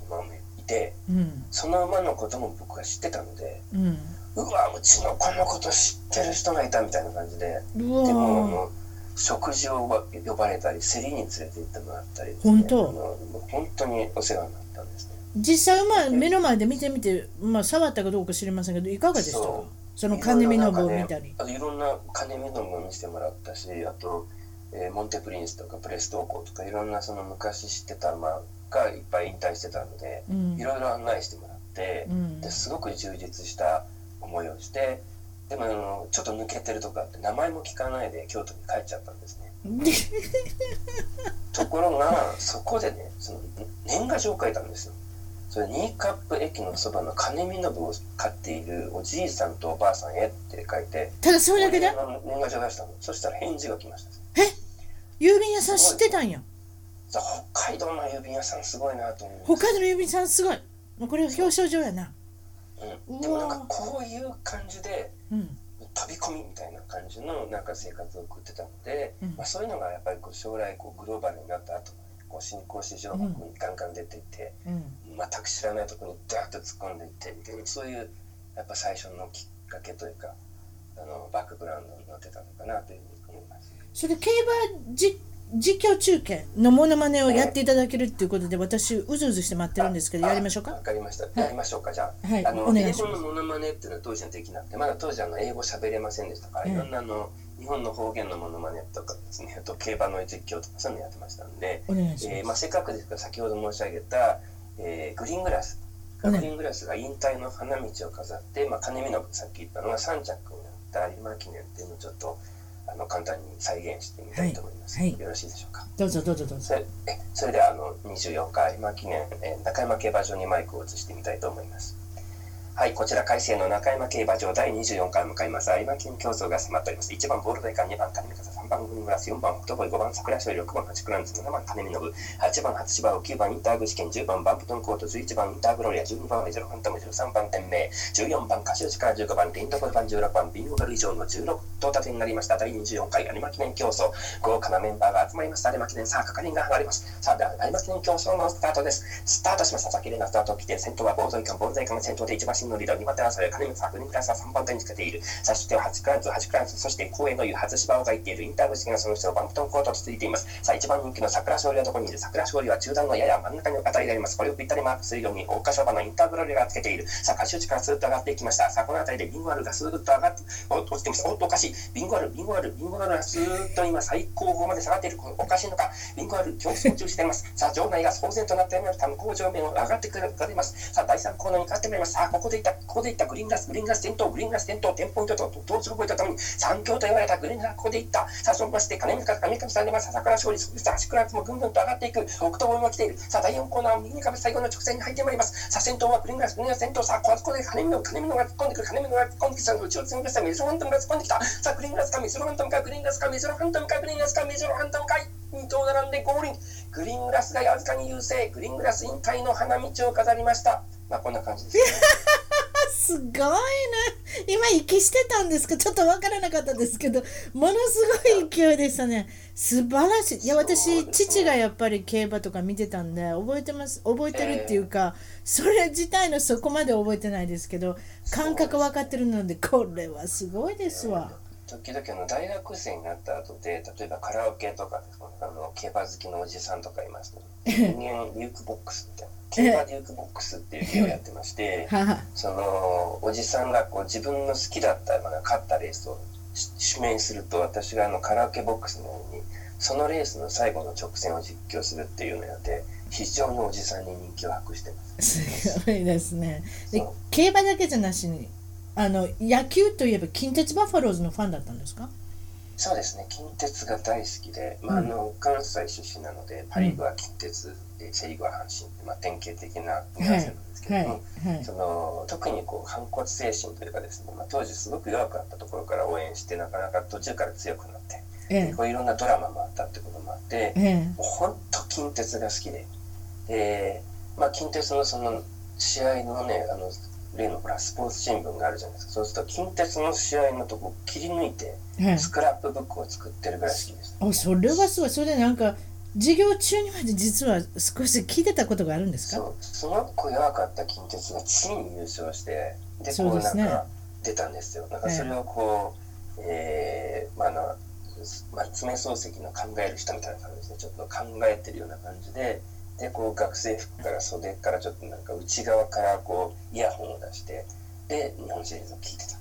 いてうん。その馬のことも僕は知ってたのでうん。うわうちの子のこと知ってる人がいたみたいな感じででもあの食事を呼ばれたり競りに連れて行ってもらったり、ね、本当？本当にお世話になったんですね実際まあ目の前で見てみて、まあ、触ったかどうか知りませんけどいかがでした？かその金見の部を見たりいろんな金見の部を見せてもらったしあと、えー、モンテプリンスとかプレストーコとかいろんなその昔知ってた馬がいっぱい引退してたので、うん、いろいろ案内してもらって、うん、ですごく充実した思いをしてでもあのちょっと抜けてるとこあって名前も聞かないで京都に帰っちゃったんですね。ところがそこでねその年賀状を書いたんですよそれニーカップ駅のそばの金見信を飼っているおじいさんとおばあさんへって書いてただそれだ？けで年賀状出したの。そしたら返事が来ました。え？郵便屋さん知ってたんや？北海道の郵便屋さんすごいなと思う北海道の郵便屋さんすごい。もうこれ表彰状やな。うん、でもなんかこういう感じで、うん、飛び込みみたいな感じのなんか生活を送ってたので、うん、まあ、そういうのがやっぱりこう将来こうグローバルになった後こう新興市場国にガンガン出ていって、うん、全く知らないところにダーッと突っ込んでいってみたいなそういうやっぱ最初のきっかけというかあのバックグラウンドになってたのかなというふうに思います。それ競馬実実況中継のものまねをやっていただけるっていうことで、私、うずうずして待ってるんですけど、やりましょうか？わかりました。やりましょうか、じゃあ。はい、あの英語のものまねっていうのは当時はできなくて、まだ当時あの英語喋れませんでしたから、いろんなあの日本の方言のものまねとかですね、あと競馬の実況とかそういうのやってましたんで、えー、まあ、せっかくですから先ほど申し上げた、えー、グリーングラス。グリーングラスが引退の花道を飾って、まあ、金見のさっき言ったのが3着をやった有馬記念っていうのをちょっと、あの簡単に再現してみたいと思います。はい、よろしいでしょうか？どうぞどうぞどうぞ。えそれではあの24回今記念、え中山競馬場にマイクを移してみたいと思います。はい、こちら改正の中山競馬場第24回を迎えます。有馬記念競争が迫っております。1番ボールドイカ2番谷見方3番グリーングラス4番オクトボイ5番桜賞6番8クランズ7番金見信8番初芝を9番インターグ試験10番バンプトンコート11番インターグロリア12番メジロファントム13番天明14番カシオチから15番リンドコル番16番ビンゴガル以上の16到達になりました。第24回有馬記念競争豪華なメンバーが集まりました有馬記念さあ係員が上がります。さあでは有馬記念競争のスタートです。スタートしました佐々木玲奈スタートを切って先頭はボードイカボールドイカンが先頭で1番新のリード2番手争い金光さんグリーンクラスは3番手につけているそして8クランズ8クランズそして公園の湯初芝をがいているインターグ試験がその後ろバンプトンコートと続いています。さあ、一番人気の桜勝利はどこにいる桜勝利は中段のやや真ん中に当たりがあります。これをぴったりマークするように、大花賞馬のインターグロリがつけている。さあ、カシュチからスーッと上がっていきました。さあ、この辺りでビンゴアルがスーッと上がって、落ちています。おっと、おかしい。ビンゴアル、ビンゴアル、ビンゴアルがスーッと今最高峰まで下がっている。おかしいのか。ビンゴアル、競争中しています。さあ、場内が騒然となっております。向こう上面を上がってくれます。さあ、第3コーナーに変わってまいります。さあ、ここででいった、ここでいったグリーンガス、グリーンガス点灯、グリーンガス点灯、点ポイントと、同時ポイントとともに、3強と言われたグリーンガス、ここでいった。さあ、そのまして、金水か金上さんでます。桜勝利、そして足倉もぐんぐんと上がっていく。北東も来ている。さあ、第4コーナー右に壁最後の直線に入ってまいります。さあ、先頭はグリーンガス、グリーンガス先頭。さあ、ここで金見の、金見のが突っ込んでくる。金見のが突っ込んできた。後ろ詰めました。メジロハントムが突っ込んできた。さあ、グリーンガスか、メジロハントムか、グリーンガスか、メジロハントムか、グリーンガスか、メジロハントムか。2頭並んでゴールイン。グリーングラスがわずかに優勢。グリーングラス引退の花道を飾りました。まあ、こんな感じです、ね。すごいな。今息してたんですかちょっとわからなかったですけど、ものすごい勢いでしたね。素晴らしい。いや、私、父がやっぱり競馬とか見てたんで、覚えてます？覚えてるっていうか、それ自体のそこまで覚えてないですけど、感覚分かってるので、これはすごいですわ。時々あの大学生になった後で例えばカラオケとかあの競馬好きのおじさんとかいますけど 人間ジュークボックスみたいな競馬ジュークボックスっていうゲームをやってましてそのおじさんがこう自分の好きだった、まあ、勝ったレースを指名すると私があのカラオケボックスのようにそのレースの最後の直線を実況するっていうのをやって非常におじさんに人気を博してます。すごいですね。で競馬だけじゃなしにあの野球といえば近鉄バファローズのファンだったんですか？そうですね近鉄が大好きで、まあ、あの関西出身なので、パ・リーグは近鉄、うん、セ・リーグは阪神、まあ、典型的な組み合わせなんですけども、はいはい、その特にこう反骨精神というかですね、まあ、当時すごく弱くなったところから応援してなかなか途中から強くなって、ええ、こういろんなドラマもあったってこともあって、ええ、もう本当近鉄が好きでで、まあ、近鉄のその試合のねあの例のほらスポーツ新聞があるじゃないですか。そうすると近鉄の試合のとこ切り抜いてスクラップブックを作ってるぐらい好きです、あそれはすごいそれでなんか授業中にまで実は少し聞いてたことがあるんですか？そう。その子弱かった近鉄がついに優勝してでこうなんか出たんですよ。なんかそれをこう、えー、まあな、まあ、爪漱石の考える人みたいな感じで、ちょっと考えてるような感じで、で、こう学生服から袖からちょっとなんか内側からこうイヤホンを出して、で、日本シリーズを聞いてた。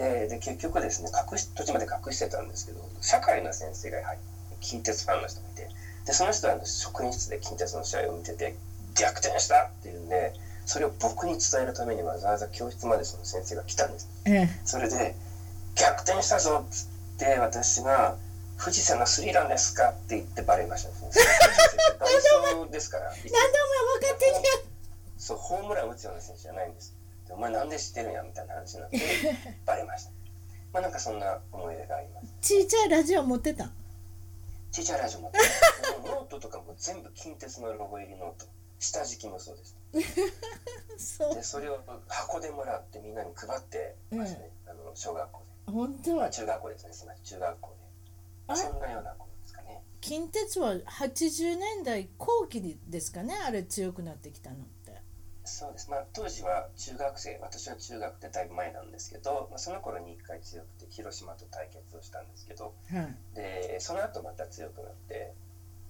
で、で結局ですね、隠し、途中まで隠してたんですけど、社会の先生が入って、近鉄ファンの人がいて、で、その人は職員室で近鉄の試合を見てて、逆転したっていうんで、それを僕に伝えるためにわざわざ教室までその先生が来たんです。それで、逆転したぞっつって私が、富士山のスリーランですかって言ってバレましたね。ダイソーですから。何でも分かってんそう、ホームラン打つような選手じゃないんです。お前なんで知ってるんやみたいな話になって、バレました。まあなんかそんな思い出があります。ちいちゃいラジオ持ってた？ちいちゃいラジオ持ってた。ノートとかも全部近鉄のロゴ入りノート。下敷きもそうです。そうでそれを箱でもらってみんなに配ってますね、うん、あの小学校で。本当は中学校ですね、すみません、中学校で。そんなようなことですかね。近鉄は80年代後期ですかね、あれ強くなってきたの。そうです、まあ、当時は中学生私は中学ってだいぶ前なんですけど、まあ、その頃に1回強くて広島と対決をしたんですけど、うん、でその後また強くなって、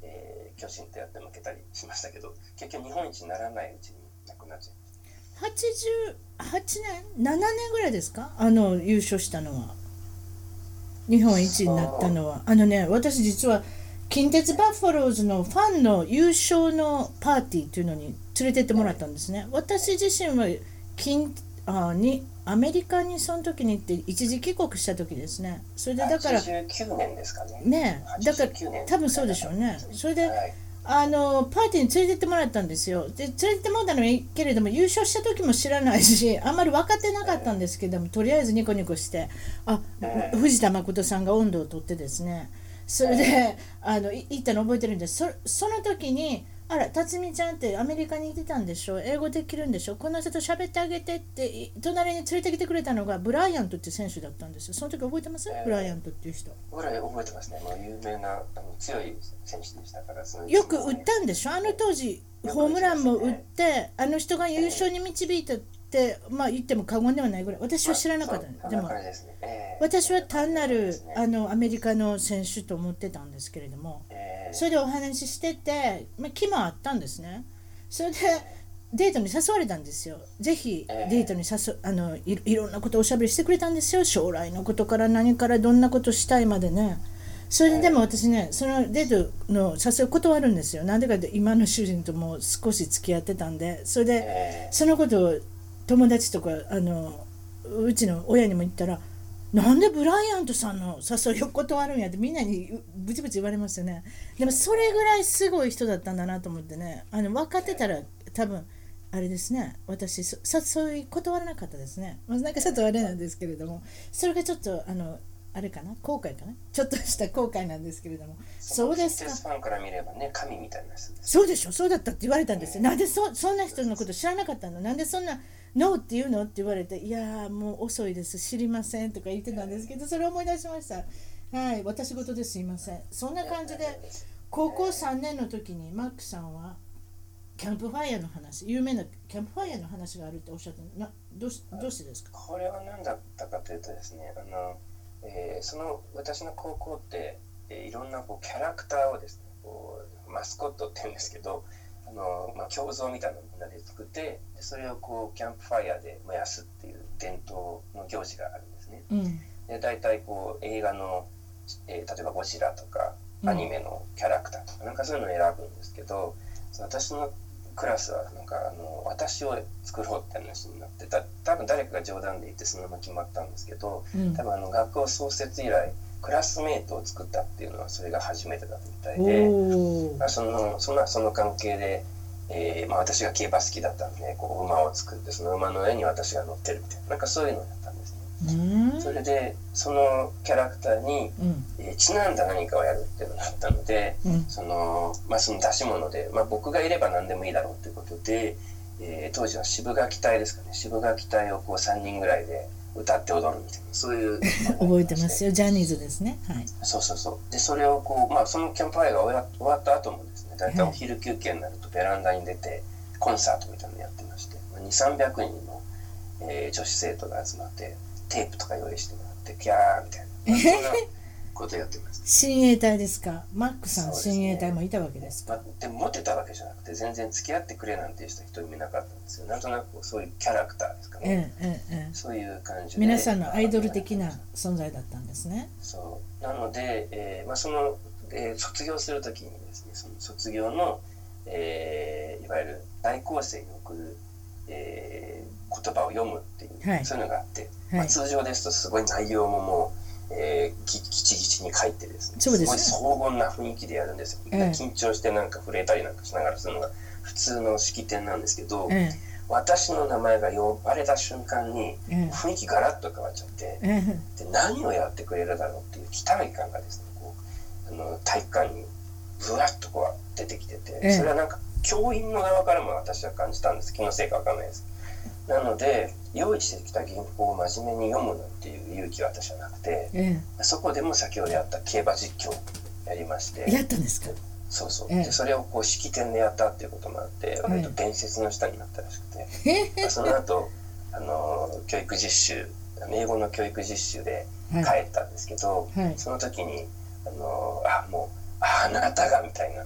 えー、巨人とやって負けたりしましたけど結局日本一にならないうちになくなっちゃいました。88年？7年ぐらいですか？あの優勝したのは日本一になったのはあのね私実は近鉄バッファローズのファンの優勝のパーティーというのに連れてってもらったんですね。私自身は近あにアメリカにその時に行って一時帰国した時ですね。それでだから89年ですかね。ねだから多分そうでしょうね。それで、はい、あのパーティーに連れてってもらったんですよ。で連れてってもらったのはいいけれども優勝した時も知らないし あんまり分かってなかったんですけどもとりあえずニコニコしてあ藤田誠さんが温度をとってですね。それであの行ったの覚えてるんですそその時に「あら辰巳ちゃんってアメリカに行ってたんでしょ？英語できるんでしょ？この人と喋ってあげて」って隣に連れてきてくれたのがブライアントっていう選手だったんですよ。その時覚えてます、えー、ブライアントっていう人。覚えてますね、まあ、有名なあの強い選手でしたからよく打ったんでしょ？あの当時ホームランも打って、あの人が優勝に導いたまあ言っても過言ではないぐらい。私は知らなかったんでも、私は単なる、あのアメリカの選手と思ってたんですけれども、それでお話ししてて、まあ、気もあったんですね。それでデートに誘われたんですよ。ぜひデートに誘あのいいろんなことをおしゃべりしてくれたんですよ。将来のことから何からどんなことしたいまでね。それででも私ねそのデートの誘い断るんですよ。なんでかって今の主人とも少し付き合ってたんで。それでそのことを友達とかあのうちの親にも言ったら「なんでブライアントさんの誘いを断るんや」ってみんなにブチブチ言われますよね。でもそれぐらいすごい人だったんだなと思ってね。あの分かってたら多分あれですね。私誘い断らなかったですね、まあ、なんかちょっとあれなんですけれども。それがちょっとあのあれかな？後悔かな？ちょっとした後悔なんですけれども。そうですか。ファンから見ればね神みたいな人そうでしょ。そうだったって言われたんですよ、なんでそそんな人のこと知らなかったの？なんでそんなノーって言うの？って言われて、いやもう遅いです、知りませんとか言ってたんですけど、それを思い出しました。はい、私事ですいません。そんな感じで、高校3年の時にマックさんは、キャンプファイヤーの話、有名なキャンプファイヤーの話があるっておっしゃってなどうしどうしてですか？これは何だったかというとですね、あのえー、その私の高校って、えー、いろんなこうキャラクターをですね、こうマスコットって言うんですけど、あの、まあ、胸像みたいなのをみんなで作ってでそれをこうキャンプファイヤーで燃やすっていう伝統の行事があるんですね。うん、で大体こう映画の、えー、例えばゴジラとかアニメのキャラクターとか、うん、なんかそういうのを選ぶんですけど私のクラスはなんかあの私を作ろうって話になってた多分誰かが冗談で言ってそのまま決まったんですけど、うん、多分あの学校創設以来クラスメートを作ったっていうのはそれが初めてだったみたいで、まあ、そのそのその関係で、えーまあ、私が競馬好きだったんでこう馬を作ってその馬の上に私が乗ってるみたいななんかそういうのをやったんですね。それでそのキャラクターに、うん、えー、ちなんだ何かをやるっていうのがあったので、うん、そのまあ、その出し物で、まあ、僕がいれば何でもいいだろうということで、えー、当時は渋垣隊ですかね渋垣隊をこう3人ぐらいで。歌って踊るみたいなそういう。覚えてますよ。ジャニーズですね。はい。そうそうそう。でそれをこうまあそのキャンプファイアが終わった後もですね大体お昼休憩になるとベランダに出てコンサートみたいなのやってまして、まあ、2300人の、えー、女子生徒が集まってテープとか用意してもらってピャーみたいな ことやってました親衛隊ですか？マックさん、ね、親衛隊もいたわけですか、まあ、でもモテたわけじゃなくて全然付き合ってくれなんていう人一人もいなかったんですよ。なんとなくそういうキャラクターですかね、うんうんうん、そういう感じで。皆さんのアイドル的な存在だったんですね。そう。なので、えーまあ、その、えー、卒業するときにですねその卒業の、えー、いわゆる大校生に送る、えー、言葉を読むっていう、はい、そういうのがあって、はい、まあ、通常ですとすごい内容ももうえー、ぎちぎちに書いてですね。そうです、ごい壮な雰囲気でやるんですよ、えー、緊張してなんか震えたりなんかしながらするのが普通の式典なんですけど、えー、私の名前が呼ばれた瞬間に雰囲気ガラッと変わっちゃって、えー、で何をやってくれるだろうっていう期待感がですねこうあの体育館にぶわっとこう出てきててそれはなんか教員の側からも私は感じたんです。気のせいか分かんないですなので用意してきた原稿を真面目に読むなんていう勇気は私はなくて、ええ、そこでも先ほどやった競馬実況やりまして。やったんですか？そうそう、ええ、でそれをこう式典でやったっていうこともあって割と伝説の下になったらしくて、え、その後あの教育実習英語の教育実習で帰ったんですけど、はい。はい、その時にあのあもうああなたがみたいな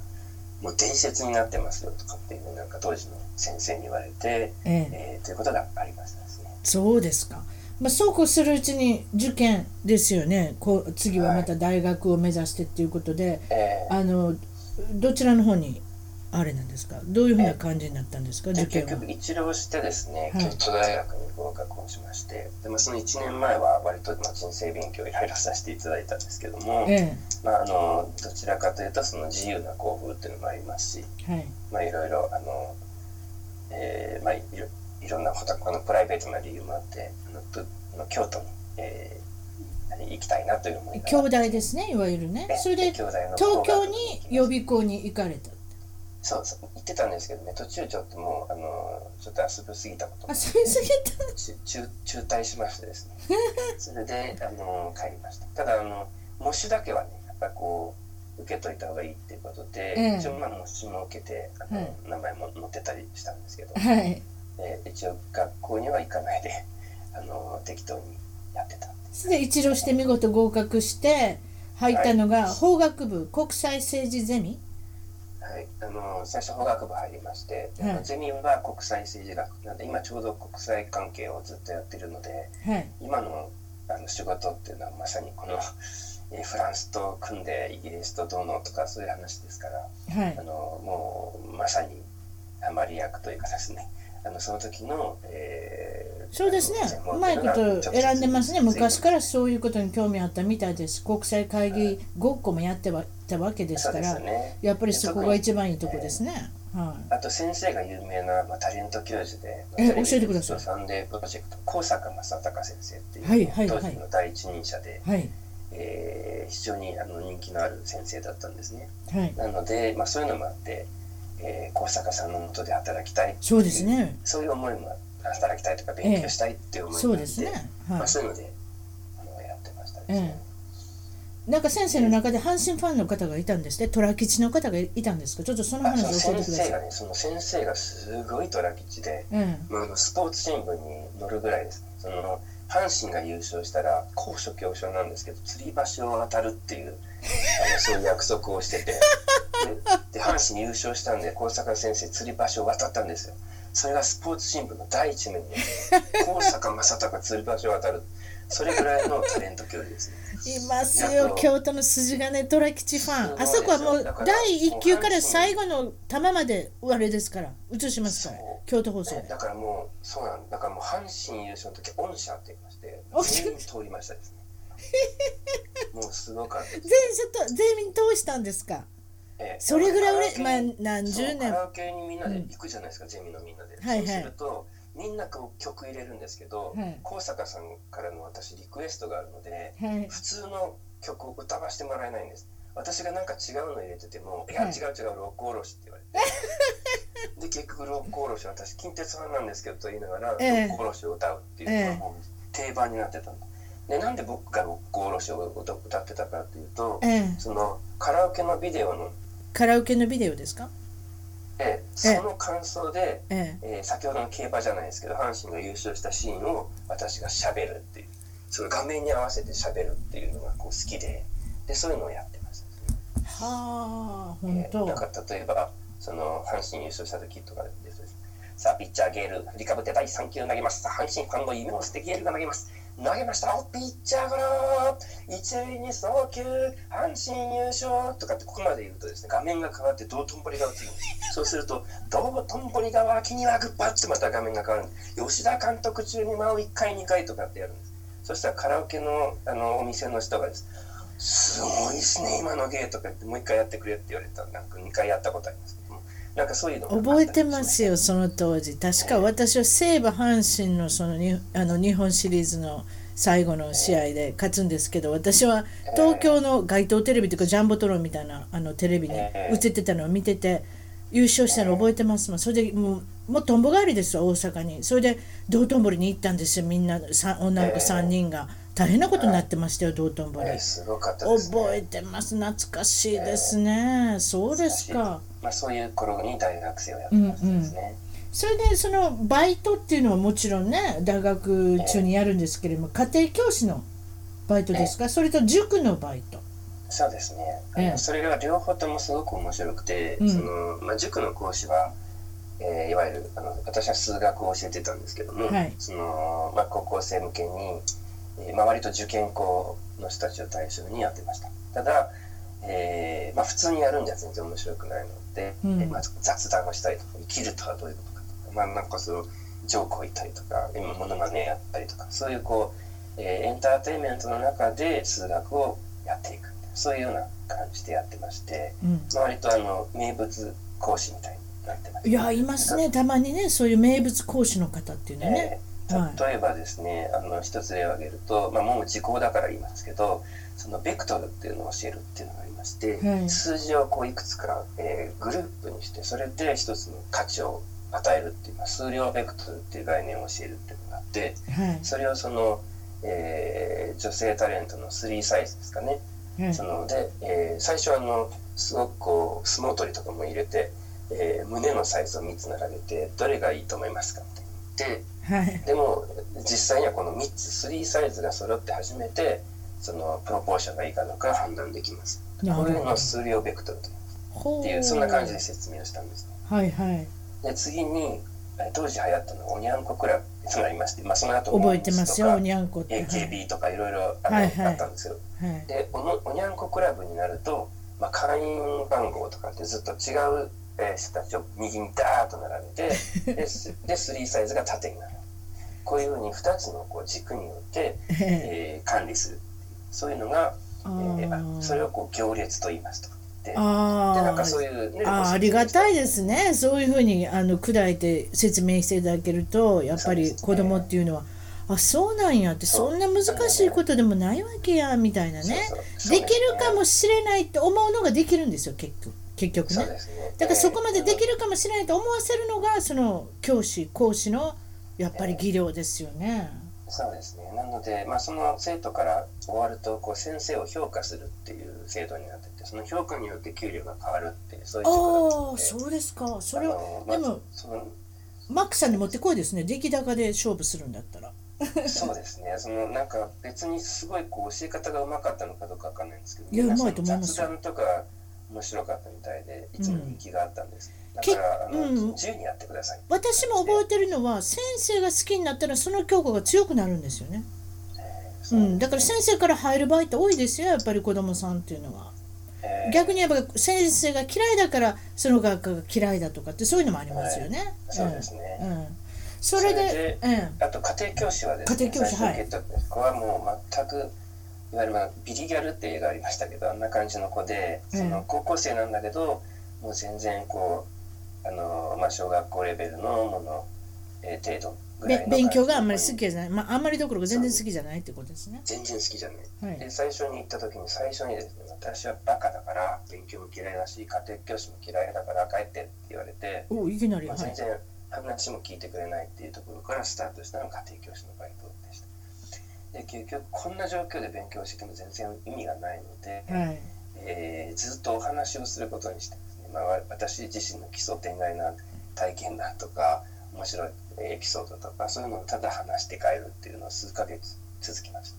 もう伝説になってますよとかっていうなんか当時の先生に言われて、ええ。えー、ということがありましたですね。そうですか。まあ、そうこうするうちに受験ですよね。こう次はまた大学を目指してっていうことで、はい、あのどちらの方にあれなんですか？どういうふうな感じになったんですか、受験は。結局一浪してですね、京都大学に合格をしまして。でもその1年前は割とまあ人生勉強いろいろさせていただいたんですけども、ええ、まあ、あのどちらかというとその自由な校風っていうのもありますし、はい。まあ、いろいろあの、えーまあ、いろいろんなこのプライベートな理由もあってあの京都に、えー、行きたいなという思いが兄弟ですねいわゆるね。それで東京に予備校に行かれた。そうそう言ってたんですけどね途中ちょっともうあのちょっと遊びすぎたこと遊びすぎた中中退しましてですね。それであの帰りました。ただあの模試だけはねやっぱりこう受けといた方がいいっていうことで、えー、一応まあ模試も受けてあの、はい、名前も載ってたりしたんですけど、はい、えー、一応学校には行かないで あの適当にやってたで一浪して見事合格して入ったのが、法学部国際政治ゼミ？はい、あの最初法学部入りまして、はい、ゼミは国際政治学なんで今ちょうど国際関係をずっとやってるので、はい、今のあの仕事っていうのはまさにこの、えフランスと組んでイギリスとどうのとかそういう話ですから、はい、あのもうまさにあまり役というかですね。あのその時の、えー、そうですね。うまいこと選んでますね。昔からそういうことに興味あったみたいです。国際会議ごっこもやってはたわけですから、ね、やっぱりそこが一番いいとこですね。はい、あと先生が有名な、まあ、タレント教授で、え教えてください。サンデープロジェクト高坂正隆先生っていう、はいはいはい、当時の第一人者で、はい、えー、非常にあの人気のある先生だったんですね。はい、なので、まあ、そういうのもあって、えー、高坂さんのもとで働きたい。そうですね。そういう思いも働きたいとか勉強したいっていう思いもあって、え。ー、そうですね、はい。まあ、そういうのであのやってましたですね。えーなんか先生の中で阪神ファンの方がいたんですね虎吉の方がいたんですか？ちょっとその話教えてください。先生がね。その先生がすごい虎吉で、うん、スポーツ新聞に載るぐらいです。その阪神が優勝したら高所恐怖症なんですけど吊り橋を渡るっていうあの そういう約束をしてて。で阪神優勝したんで高坂先生吊り橋を渡ったんですよ。それがスポーツ新聞の第一面で高坂正隆吊り橋を渡る。それぐらいのタレント教授ですね。いますよ。京都の筋金虎吉ファン。あそこはもう第1球から最後の球まであれですから。映しますから。京都放送だからもうそうなんだからもう阪神優勝の時御社って言いまして全員通りましたですね。もうすごかった全社と全員通したんですか？ええ、それぐらい俺まあ何十年。カラオケにみんなで行くじゃないですか、うん、ゼミのみんなで、はいはい、そうするとみんな曲入れるんですけど、はい、高坂さんからの私リクエストがあるので、はい、普通の曲を歌わせてもらえないんです。私がなんか違うの入れてても「い。や違う違う六甲おろし」って言われて。で結局六甲おろし私近鉄ファンなんですけどと言いながら六甲おろしを歌うっていうのがもう定番になってたんだ。でなんで僕が六甲おろしを歌ってたかっていうと、そのカラオケのビデオのカラオケのビデオですか？でその感想で、ええー、先ほどの競馬じゃないですけど阪神が優勝したシーンを私がしゃべるっていうその画面に合わせてしゃべるっていうのがこう好きででそういうのをやってました、ね、はあ本当、えー、なんか例えばその阪神優勝した時とかですさあ、ピッチャーゲール、振りかぶって第3球投げます。阪神ファンの夢を捨てゲールが投げます。投げました。ピッチャーゴロ一塁に送球阪神優勝とかってここまで言うとですね画面が変わって道頓堀が映るんですそうすると道頓堀が脇にはグッパッてまた画面が変わる。んです吉田監督中に間を1回2回とかってやるんです。そしたらカラオケのあのお店の人がですすごいですね今の芸とか言ってもう1回やってくれって言われた。らなんか2回やったことあります。なんかそういうの覚えてますよその当時。確か私は西武阪神のそのにあの日本シリーズの最後の試合で勝つんですけど私は東京の街頭テレビというかジャンボトロンみたいなあのテレビに映ってたのを見てて優勝したの覚えてますもん。それでもうもうとんぼ帰りですよ大阪に。それで道頓堀に行ったんですよみんな女の子3人が。大変なことになってましたよ、道頓堀、すごかった、ね、覚えてます、懐かしいですね、えー、そうですか。まあ、そういう頃に大学生をやってましたですね。うんうん。それでそのバイトっていうのはもちろんね大学中にやるんですけれども、家庭教師のバイトですか、それと塾のバイト。そうですね、ええ、それが両方ともすごく面白くて、うん、そのまあ、塾の講師は、えー、いわゆるあの私は数学を教えてたんですけども、はい、そのまあ、高校生向けにえー、まあ、割と受験校の人たちを対象にやってました。ただ、えーまあ、普通にやるんじゃ全然面白くないので、うん、まあ、雑談をしたりとか生きるとはどういうことかとか、まあ、なんかそのジョークを言ったりとか今ものまねやったりとかそういうこう、えー、エンターテインメントの中で数学をやっていくそういうような感じでやってまして、うん、まあ、割とあの名物講師みたいになってます、いやいますね。たまにねそういう名物講師の方っていうのね、えー例えばですね、はい、あの一つ例を挙げると、まあ、もう時効だから言いますけどそのベクトルっていうのを教えるっていうのがありまして、はい、数字をこういくつか、えー、グループにしてそれで一つの価値を与えるっていう、まあ、数量ベクトルっていう概念を教えるっていうのがあって、はい、それをその、えー、女性タレントの3サイズですかね、そので、えー、最初あのすごくこう相撲取りとかも入れて、えー、胸のサイズを3つ並べてどれがいいと思いますかって言って。はい、でも実際にはこの3つ3サイズが揃って初めてそのプロポーションがいいかどうか判断できます。これの数量ベクトルとっていうそんな感じで説明をしたんです、ね、はいはい。で次に当時流行ったのはおにゃんこクラブってありまして、まあ、その後覚えてますよおにゃんこって。AKB とかいろいろあったんですよ、はい。はい、でおにゃんこクラブになると、まあ、会員番号とかってずっと違う人たちを右にダーッと並べて でで3サイズが縦になるこういうふうに2つのこう軸によって、えー、管理するそういうのが、えー、それをこう行列と言いますと。あでなんかそういう、ね、あありがたいですね。そういうふうにあの砕いて説明していただけるとやっぱり子供っていうのは。あそうなんやってそんな難しいことでもないわけやみたいなね。できるかもしれないって思うのができるんですよ結局結局ね、ね、だからそこまでできるかもしれないと思わせるのがその教師講師のやっぱり技量ですよね。そうですね。なので、まあ、その生徒から終わると、こう先生を評価するっていう制度になってて、その評価によって給料が変わるっていう、そういうああ、そうですか。それは、まあ、でも、そのマックさんに持ってこいですね。出来高で勝負するんだったら。そうですね。そのなんか別にすごいこう教え方がうまかったのかどうかわかんないんですけど、いやうまいと思います。雑談とか面白かったみたいで、いつも人気があったんです。うんだからあの、うん、自由にやってください。私も覚えてるのは先生が好きになったらその教科が強くなるんですよね、えー、うん、だから先生から入る場合って多いですよやっぱり子供さんっていうのは、えー、逆に言えば先生が嫌いだからその学科が嫌いだとかってそういうのもありますよね、そうですね、うん。それでうん、あと家庭教師はですね家庭教師はい。ここはもう全くいわゆる、まあ、ビリギャルっていう映画ありましたけどあんな感じの子でその高校生なんだけど、もう全然こうあの、まあ、小学校レベルのもの、えー、程度ぐらいの勉強があんまり好きじゃない、まあ、あんまりどころか全然好きじゃないってことですね。全然好きじゃない、はい、で最初に行った時に最初にですね私はバカだから勉強も嫌いだし家庭教師も嫌いだから帰ってって言われておいきなり、まあ、全然話も聞いてくれないっていうところからスタートしたのが家庭教師のバイトでした。で結局こんな状況で勉強しても全然意味がないので、はい、えー、ずっとお話をすることにしてまあ、私自身の奇想天外な体験談とか面白いエピソードとかそういうのをただ話して帰るっていうのを数ヶ月続きました。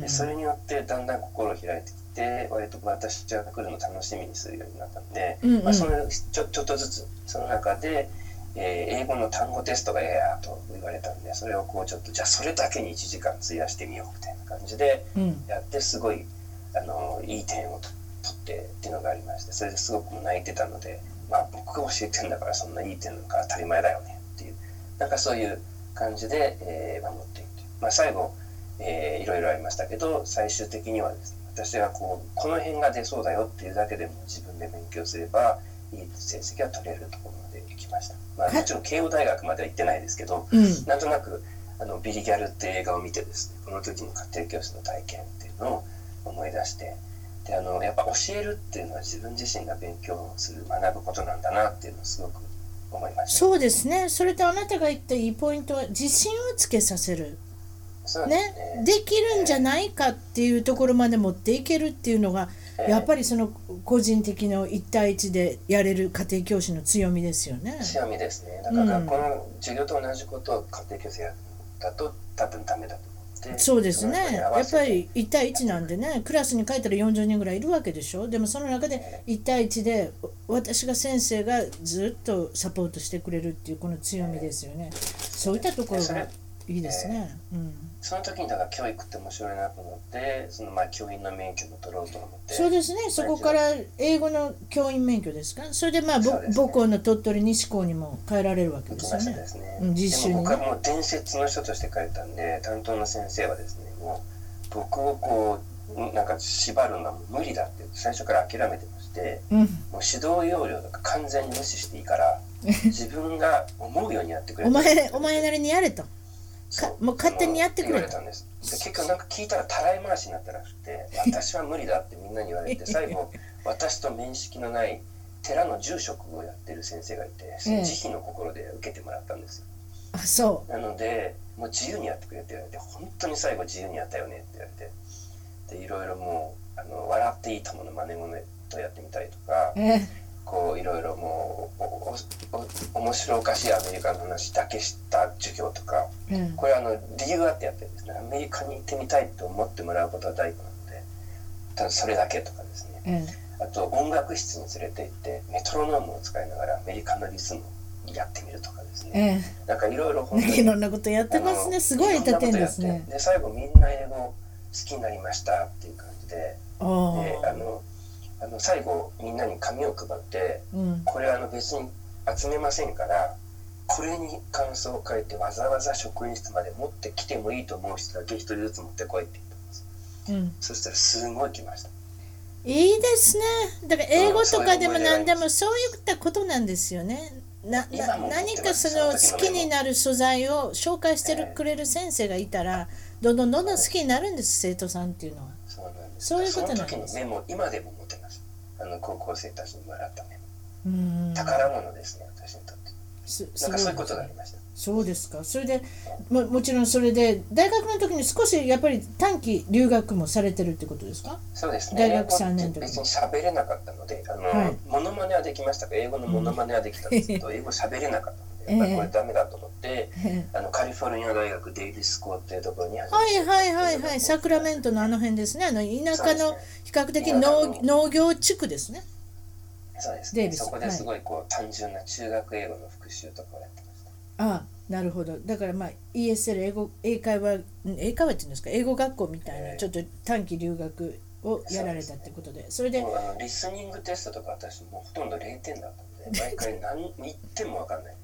でそれによってだんだん心を開いてきて割と私は来るの楽しみにするようになったので、うんうん、まあ、そのちょちょっとずつその中で、えー、英語の単語テストがええやと言われたんでそれをこうちょっとじゃあそれだけに1時間費やしてみようみたいな感じでやってすごい、あのいい点を取ってっていうのがありましてそれですごく泣いてたので、まあ、僕が教えてんだからそんないい点なんか当たり前だよねっていう。なんかそういう感じで、えー、守っていくまあ、最後、えー、いろいろありましたけど最終的にはですね私がこうこの辺が出そうだよっていうだけでも自分で勉強すればいい成績が取れるところまで行きました、まあ、もちろん慶応大学までは行ってないですけど、うん、なんとなくあのビリギャルっていう映画を見てですねこの時の家庭教師の体験っていうのを思い出してであのやっぱ教えるっていうのは自分自身が勉強する学ぶことなんだなっていうのをすごく思いました、そうですね。それとあなたが言ったいいポイントは自信をつけさせる。ね、ね、できるんじゃないかっていうところまで持っていけるっていうのが、やっぱりその個人的の1対1でやれる家庭教師の強みですよね。強みですね。だから学校の授業と同じことを家庭教師やだと多分ダメだとそうですね。やっぱり1対1なんでねクラスに書いたら40人ぐらいいるわけでしょ。でもその中で1対1で私が先生がずっとサポートしてくれるっていうこの強みですよね。そういったところがいいですね、うん、その時にだから教育って面白いなと思ってそのまあ教員の免許も取ろうと思って。そうですね。そこから英語の教員免許ですか？それでまあ、ね、母校の鳥取西校にも変えられるわけですよね。ですね、うん、実習に、ね、僕はもう伝説の人として書いたんで担当の先生はですねもう僕をこうなんか縛るのは無理だって最初から諦めてまして、うん、もう指導要領とか完全に無視していいから 自分が思うようにやってくれお前お前なりにやれと。もう勝手にやってくれ。たんですで結局なんか聞いたらたらい回しになったらしくて私は無理だってみんなに言われて 最後私と面識のない寺の住職をやってる先生がいてその慈悲の心で受けてもらったんですよ、あそう。なのでもう自由にやってくれって言われて本当に最後自由にやったよねって言われて。でいろいろもうあの笑っていいともの真似物とやってみたりとか、えこういろいろもうお面白おかしいアメリカの話だけした授業とか、うん、これあの理由があってやってるんですね。アメリカに行ってみたいと思ってもらうことは大事なのでただそれだけとかですね、うん、あと音楽室に連れて行ってメトロノームを使いながらアメリカのリズムをやってみるとかですね、えー、なんかいろいろ本当にいろんなことやってますね。すごい歌ってんですね。で最後みんな英語好きになりましたっていう感じでであのあの最後みんなに紙を配って、うん、これあの別に集めませんからこれに感想を書いてわざわざ職員室まで持ってきてもいいと思う人だけ一人ずつ持ってこいって言ったんです、うん、そしたらすごい来ました。いいですね。だから英語とかでも何でもそういったことなんですよね。なな何かその好きになる素材を紹介してくれる先生がいたら、どんどんどんどん好きになるんです生徒さんっていうのは。そういうことなんです。今でも。あの高校生たちにもらったメモ。宝物ですね、私にとって。なんかそういうことがありました。そうですか。それでももちろんそれで大学の時に少しやっぱり短期留学もされてるってことですか？そうですね。大学三年別に喋れなかったので、あの、はい、モノマネはできましたが、英語のモノマネはできたんですけど、英語喋れなかったやっぱりこれダメだと思って、えー、あのカリフォルニア大学デイビス校っていうところにはいはいはいはい、サクラメントのあの辺ですね。あの田舎の比較的農,、農業地区ですね。そうです、ね、そこですごいこう、単純な中学英語の復習とかをやってました。ああなるほど。だからまあ ESL 英語英会話英会話っていうんですか？英語学校みたいな、ちょっと短期留学をやられたってことで。それであのリスニングテストとか私もうほとんど0点だったので毎回 何言っても分かんない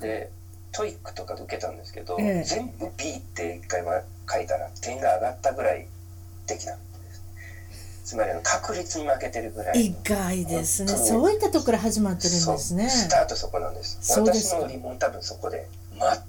で TOEIC とかで受けたんですけど、ええ、全部 B って一回書いたら点が上がったぐらいできたつまり確率に負けてるぐらい意外ですね。そういったところから始まってるんですね。スタートそこなんです。私の疑問多分そこで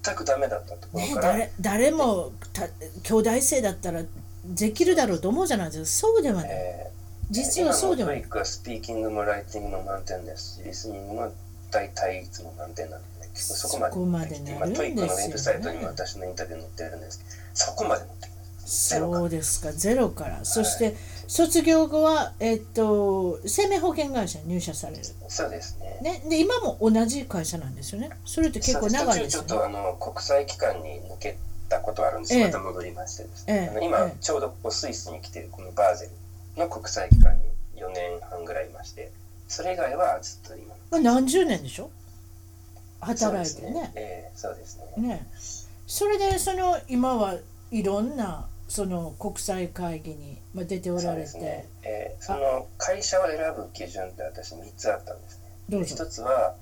全くダメだったところから、ね、誰誰も東大生だったらできるだろうと思うじゃないですか。そうではない、えー、実はそうではない。 TOEIC はスピーキングもライティングも満点ですリスニングも大体いつも満点なんで、ね、そこまでそこまで今 TOEIC のウェブサイトにも私のインタビュー載ってるんですけどそこまで持ってきますそうですか。ゼロから。そして卒業後は、えっと、生命保険会社に入社される。そうですね。ね。で今も同じ会社なんですよね。それって結構長いですよね。ちょっとあの国際機関に抜けたことあるんです、ええ、また戻りましてですね、え、今、ちょうどここスイスに来ているこのバーゼルの国際機関に4年半ぐらいいましてそれ以外はずっと今まあ、何十年でしょ？働いてね。そうですね。ね。それでその今はいろんなその国際会議に出ておられて、ね。えー、その会社を選ぶ基準って私3つあったんですね。一つは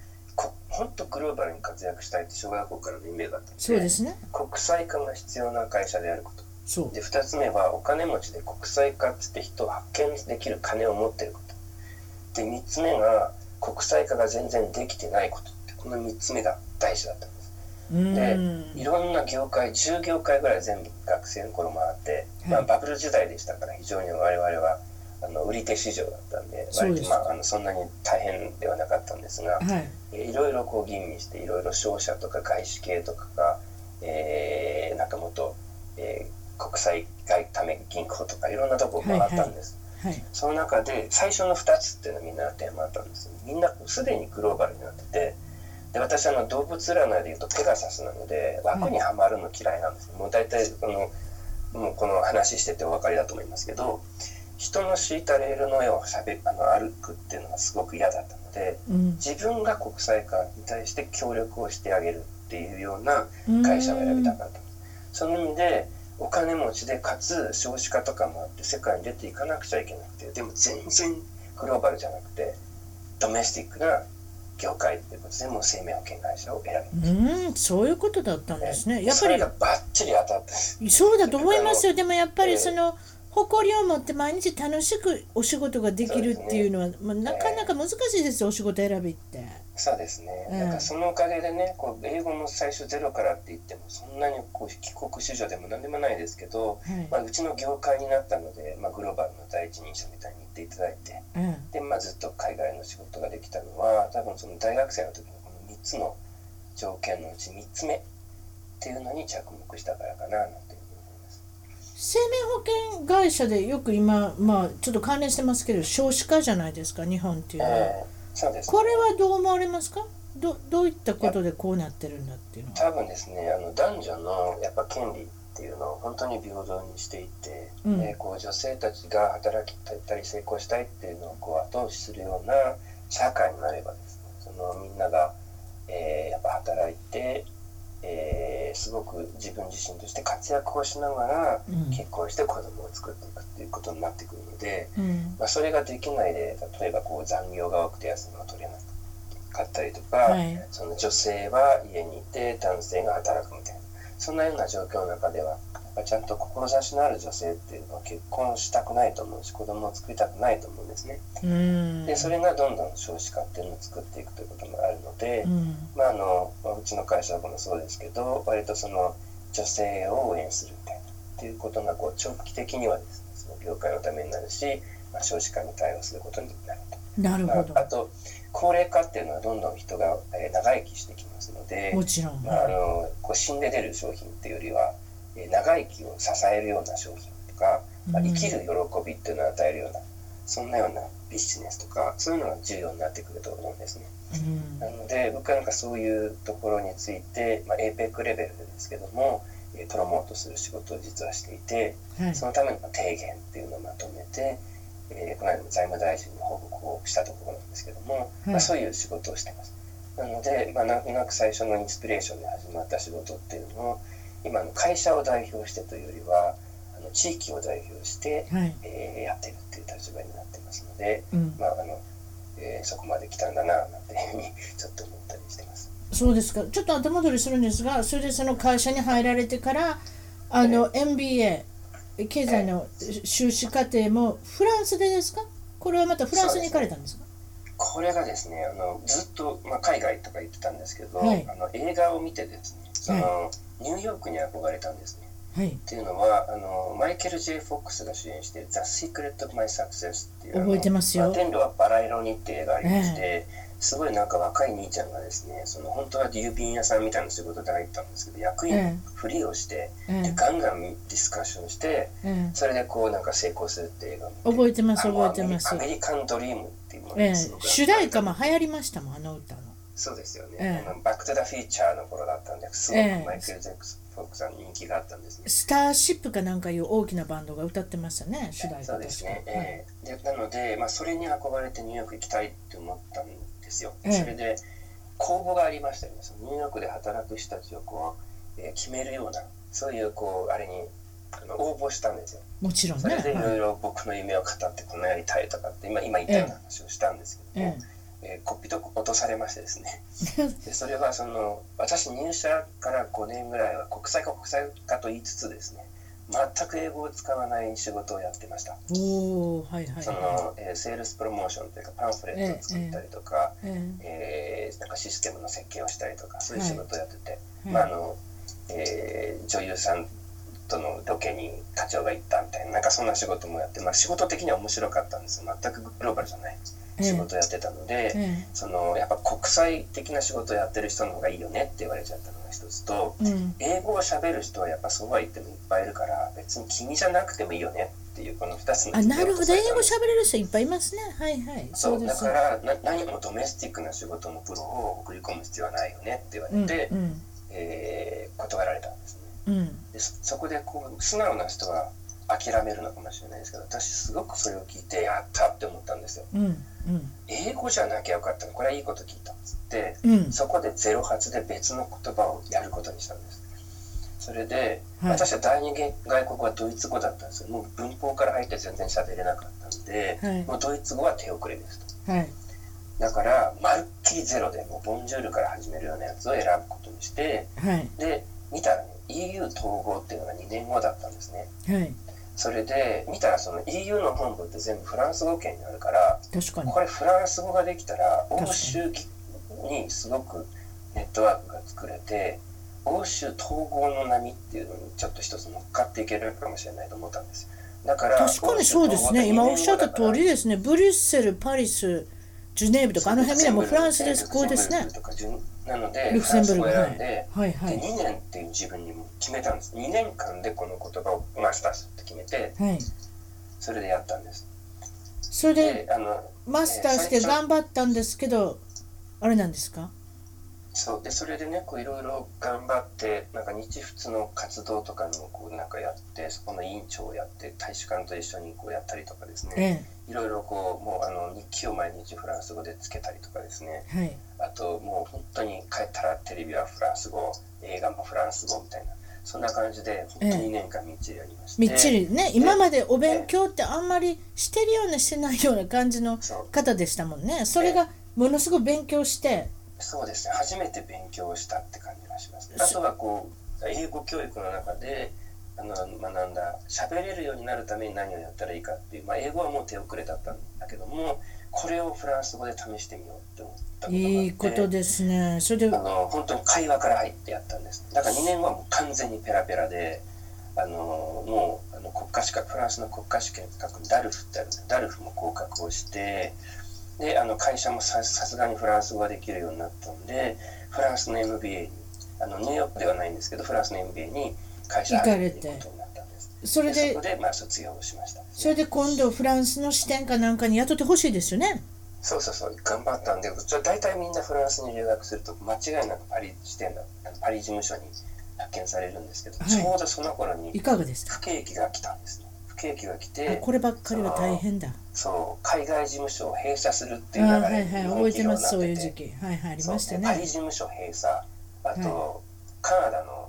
本当グローバルに活躍したいって小学校からの夢があったそうですね。国際化が必要な会社であること。そう。で2つ目はお金持ちで国際化っつって人を発見できる金を持っていること。で3つ目が国際化が全然できてないことってこの3つ目が大事だったんです。でいろんな業界10業界ぐらい全部学生の頃回って、まあ、バブル時代でしたから非常に我々はあの売り手市場だったんで割と、まあ、あのそんなに大変ではなかったんですが、はい、いろいろこう吟味していろいろ商社とか外資系とかが、えー、なんかもっと、えー、国際外為銀行とかいろんなとこ回ったんです。はいはいはい、その中で最初の2つっていうのはみんなテーマあったんですみんなすでにグローバルになっててで私あの動物占いでいうとペガサスなので枠にはまるの嫌いなんです、もう大体このもうこの話しててお分かりだと思いますけど人の敷いたレールの上をしゃべあの歩くっていうのがすごく嫌だったので、うん、自分が国際化に対して協力をしてあげるっていうような会社を選びたかった、その意味でお金持ちでかつ少子化とかもあって世界に出ていかなくちゃいけなくてでも全然グローバルじゃなくてドメスティックな業界ってことでもう生命保険会社を選びうんそういうことだったんですね。やっぱりバッチリ当たってそうだと思いますよ。でもやっぱりその、えー誇りを持って毎日楽しくお仕事ができるっていうのは、ね、まあ、なかなか難しいですよ、お仕事選びって。そうですね、うん、なんかそのおかげでねこう英語も最初ゼロからって言ってもそんなにこう帰国子女でも何でもないですけど、はい、まあ、うちの業界になったので、まあ、グローバルの第一人者みたいに言っていただいて、うん、でまあ、ずっと海外の仕事ができたのは多分その大学生の時のこの3つの条件のうち3つ目っていうのに着目したからかななんて生命保険会社でよく今、まあ、ちょっと関連してますけど少子化じゃないですか日本っていうのは、えー、そうです、ね、これはどう思われますか？どどういったことでこうなってるんだっていうのは。多分ですねあの男女のやっぱ権利っていうのを本当に平等にしていて、うん、えー、こう女性たちが働きたり成功したいっていうのをこう後押しするような社会になればですねそのみんなが、えー、やっぱ働いてえー、すごく自分自身として活躍をしながら結婚して子供を作っていくっていうことになってくるので、うん、まあ、それができないで例えばこう残業が多くて休みが取れなかったりとか、はい、その女性は家にいて男性が働くみたいなそんなような状況の中ではぱちゃんと志のある女性っていうのは結婚したくないと思うし子供を作りたくないと思うんですね。でそれがどんどん少子化っていうのを作っていくということもあるので、うん、まああのうちの会社もそうですけど割とその女性を応援するみたいなっていうことがこう長期的にはですねその業界のためになるし、まあ、少子化に対応することになると。なるほど、まあ、あと高齢化っていうのはどんどん人が、えー、長生きしてきますのでもちろん、まあ、あのこう死んで出る商品っていうよりは長生きを支えるような商品とか、まあ、生きる喜びっていうのを与えるような、そんなようなビジネスとかそういうのが重要になってくると思うんですね。うん、なので僕はなんかそういうところについて、まあ、APEC レベルですけどもプロモートする仕事を実はしていて、はい、そのための提言っていうのをまとめて、えー、この間も財務大臣に報告をしたところなんですけども、はい、まあ、そういう仕事をしてます。なので、まあ、なんとなく最初のインスピレーションで始まった仕事っていうのを今の会社を代表してというよりはあの地域を代表して、はい、えー、やってるっていう立場になってますので、うん、まああのえー、そこまで来たんだななんていうふうにちょっと思ったりしてます。そうですか。ちょっと後戻りするんですがそれでその会社に入られてからあの、えー、MBA 経済の修士課程もフランスでですか？これはまたフランスに行かれたんですか？これがですねあのずっと、まあ、海外とか言ってたんですけど、はい、あの映画を見てですねその、はいニューヨークに憧れたんですね。はい、っていうのはあのマイケル・ J・ フォックスが主演している「The Secret of My Success」っていう覚えてますよ。天路はバラ色にって映画がありまして、えすごいなんか若い兄ちゃんがですねその本当は郵便屋さんみたいな仕事で入ったんですけど役員ふりをして、ええ。でガンガンディスカッションしてえそれでこうなんか成功するって映画覚えてます覚えてます。アメリカンドリームっていうものええがす。ごく主題歌も流行りましたもんあの歌のそうですよね、ええ。あのバック・トゥ・ザ・フィーチャーの頃だったんですごええ。くマイケル・ジャクソンさんに人気があったんですね。スターシップかなんかいう大きなバンドが歌ってましたね主題歌そうですね、ええ。でなので、まあ、それに憧れてニューヨーク行きたいって思ったんですよ、ええ。それで公募がありましたよね。そのニューヨークで働く人たちをこう、えー決めるようなそういうこうあれに応募したんですよ。もちろんそねれでいろいはいろ僕の夢を語ってこんなやりたいとかって今今言ったような話をしたんですけども、ええーこっぴどく落とされましてですね。でそれはその私入社から5年ぐらいは国際化国際化と言いつつですね全く英語を使わない仕事をやってました。おおはいはいそはの、えーセールスプロモーションというかパンフレットを作ったりとか、いええーなんかシステムの設計をしたりとかそういう仕事をやってて、えまああのえー女優さんとのロケに課長が行ったみたいななんかそんな仕事もやって、まあ、仕事的には面白かったんです全くグローバルじゃないえ仕事をやってたので、えそのやっぱ国際的な仕事をやってる人の方がいいよねって言われちゃったのが一つとえうん。英語を喋る人はやっぱそうは言ってもいっぱいいるから別に君じゃなくてもいいよねっていうこの2つのあなるほど。英語しゃ喋れる人いっぱいいますね。はいはい。そそううです。だからな何もドメスティックな仕事のプロを送り込む必要はないよねって言わうん。れて、うん。えー断られたんですね。うん。でそそこでこう素直な人は諦めるのかもしれないですけど私すごくそれを聞いてやったって思ったんですよ。うんうん。英語じゃなきゃよかったの。これはいいこと聞いたっつってうん。そこで08で別の言葉をやることにしたんです。それで、はい。私は第二外国はドイツ語だったんですよ。もう文法から入って全然喋れなかったんで、はい。もうドイツ語は手遅れですと。はい。だからまるっきりゼロでもうボンジュールから始めるようなやつを選ぶことにしてはい。で見たらね EU 統合っていうのが2年後だったんですね。はいそれで見たらその EU の本部って全部フランス語圏にあるから確かに。これフランス語ができたら欧州にすごくネットワークが作れて欧州統合の波っていうのにちょっと一つ乗っかっていけるかもしれないと思ったんです。だから確かにそうですね。今おっしゃった通りですね。ブリュッセルパリスジュネーブとかあの辺みんなもうフランスです。こうですねなのでルクセンブルクフランス語をはい。選んではい。はでい2年っていう自分にも決めたんです。2年間でこの言葉をマスターするって決めてはい。それでやったんです。それでであのマスターして頑張ったんですけどあれなんですか？そう。でそれでねこういろいろ頑張ってなんか日仏の活動とかにもこうなんかやってそこの委員長をやって大使館と一緒にこうやったりとかですね。えいろいろこうもうあの日記を毎日フランス語でつけたりとかですね。えはい。あともう本当に帰ったらテレビはフランス語映画もフランス語みたいなそんな感じで本当に2年間みっちりやりまして、みっちりね今までお勉強ってあんまりしてるようなしてないような感じの方でしたもんね。それがものすごく勉強して。そうですね。初めて勉強したって感じがします。あとはこう英語教育の中であの学んだ喋れるようになるために何をやったらいいかっていう、まあ、英語はもう手遅れだったんだけどもこれをフランス語で試してみようって思ったいいことですね。それであの本当に会話から入ってやったんです。だから2年後はもう完全にペラペラであのもうあの国家資格フランスの国家試験格にダルフってあるんですダルフも合格をしてであの会社もささすがにフランス語ができるようになったんでフランスの MBA にあのニューヨークではないんですけどフランスの MBA に会社入るってそれででそこでまあ卒業をしました。それで今度フランスの支店かなんかに雇ってほしいですよね。そうそうそう。頑張ったんで大体みんなフランスに留学すると間違いなくパリ支店だパリ事務所に派遣されるんですけど、はい。ちょうどその頃にいかがですか？不景気が来たんです。ね不景気が来あてこればっかりは大変だ。そう海外事務所を閉鎖するってあいう流はいはい覚えてますそういう時期。はいはいありましたそうでパリね事務所閉鎖あと、カナダの、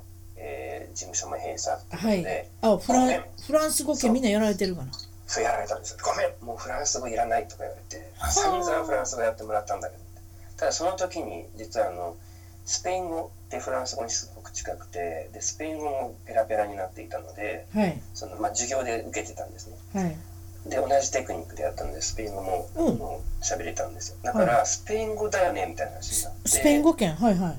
えー事務所も閉鎖ってことはい。で、あフラフランス語圏みんなやられてるかな？そうやられたんです。よごめんもうフランス語いらないとか言われて。散々フランス語やってもらったんだけど。ただその時に実はあのスペイン語ってフランス語にすごく近くてでスペイン語もペラペラになっていたのではい。その、まあ、授業で受けてたんですね。はい。で同じテクニックでやったのでスペイン語もうん。喋れたんですよ。だからスペイン語だよねみたいな話になって。スペイン語圏？はいはい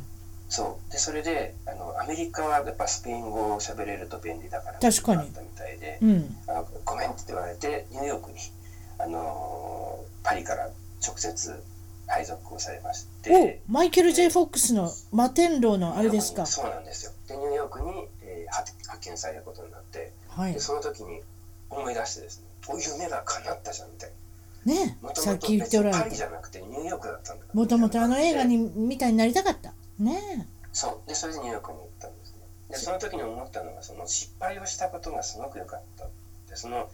そう。でそれであのアメリカはやっぱスペイン語を喋れると便利だから確かに。なったみたいでうん。あのごめんって言われてニューヨークに、あのーパリから直接配属をされまして。マイケル・ J・ フォックスの摩天楼のあれですか？そうなんですよ。でニューヨークに、えー、派遣されることになって、はい、でその時に思い出してですねお夢が叶ったじゃんみたいな。ね。さっき言っておられた。パリじゃなくてニューヨークだったんだもともとあの映画にみたいになりたかった。ねそう。でそれでニューヨークに行ったんですね。でその時に思ったのがその失敗をしたことがすごく良かったでその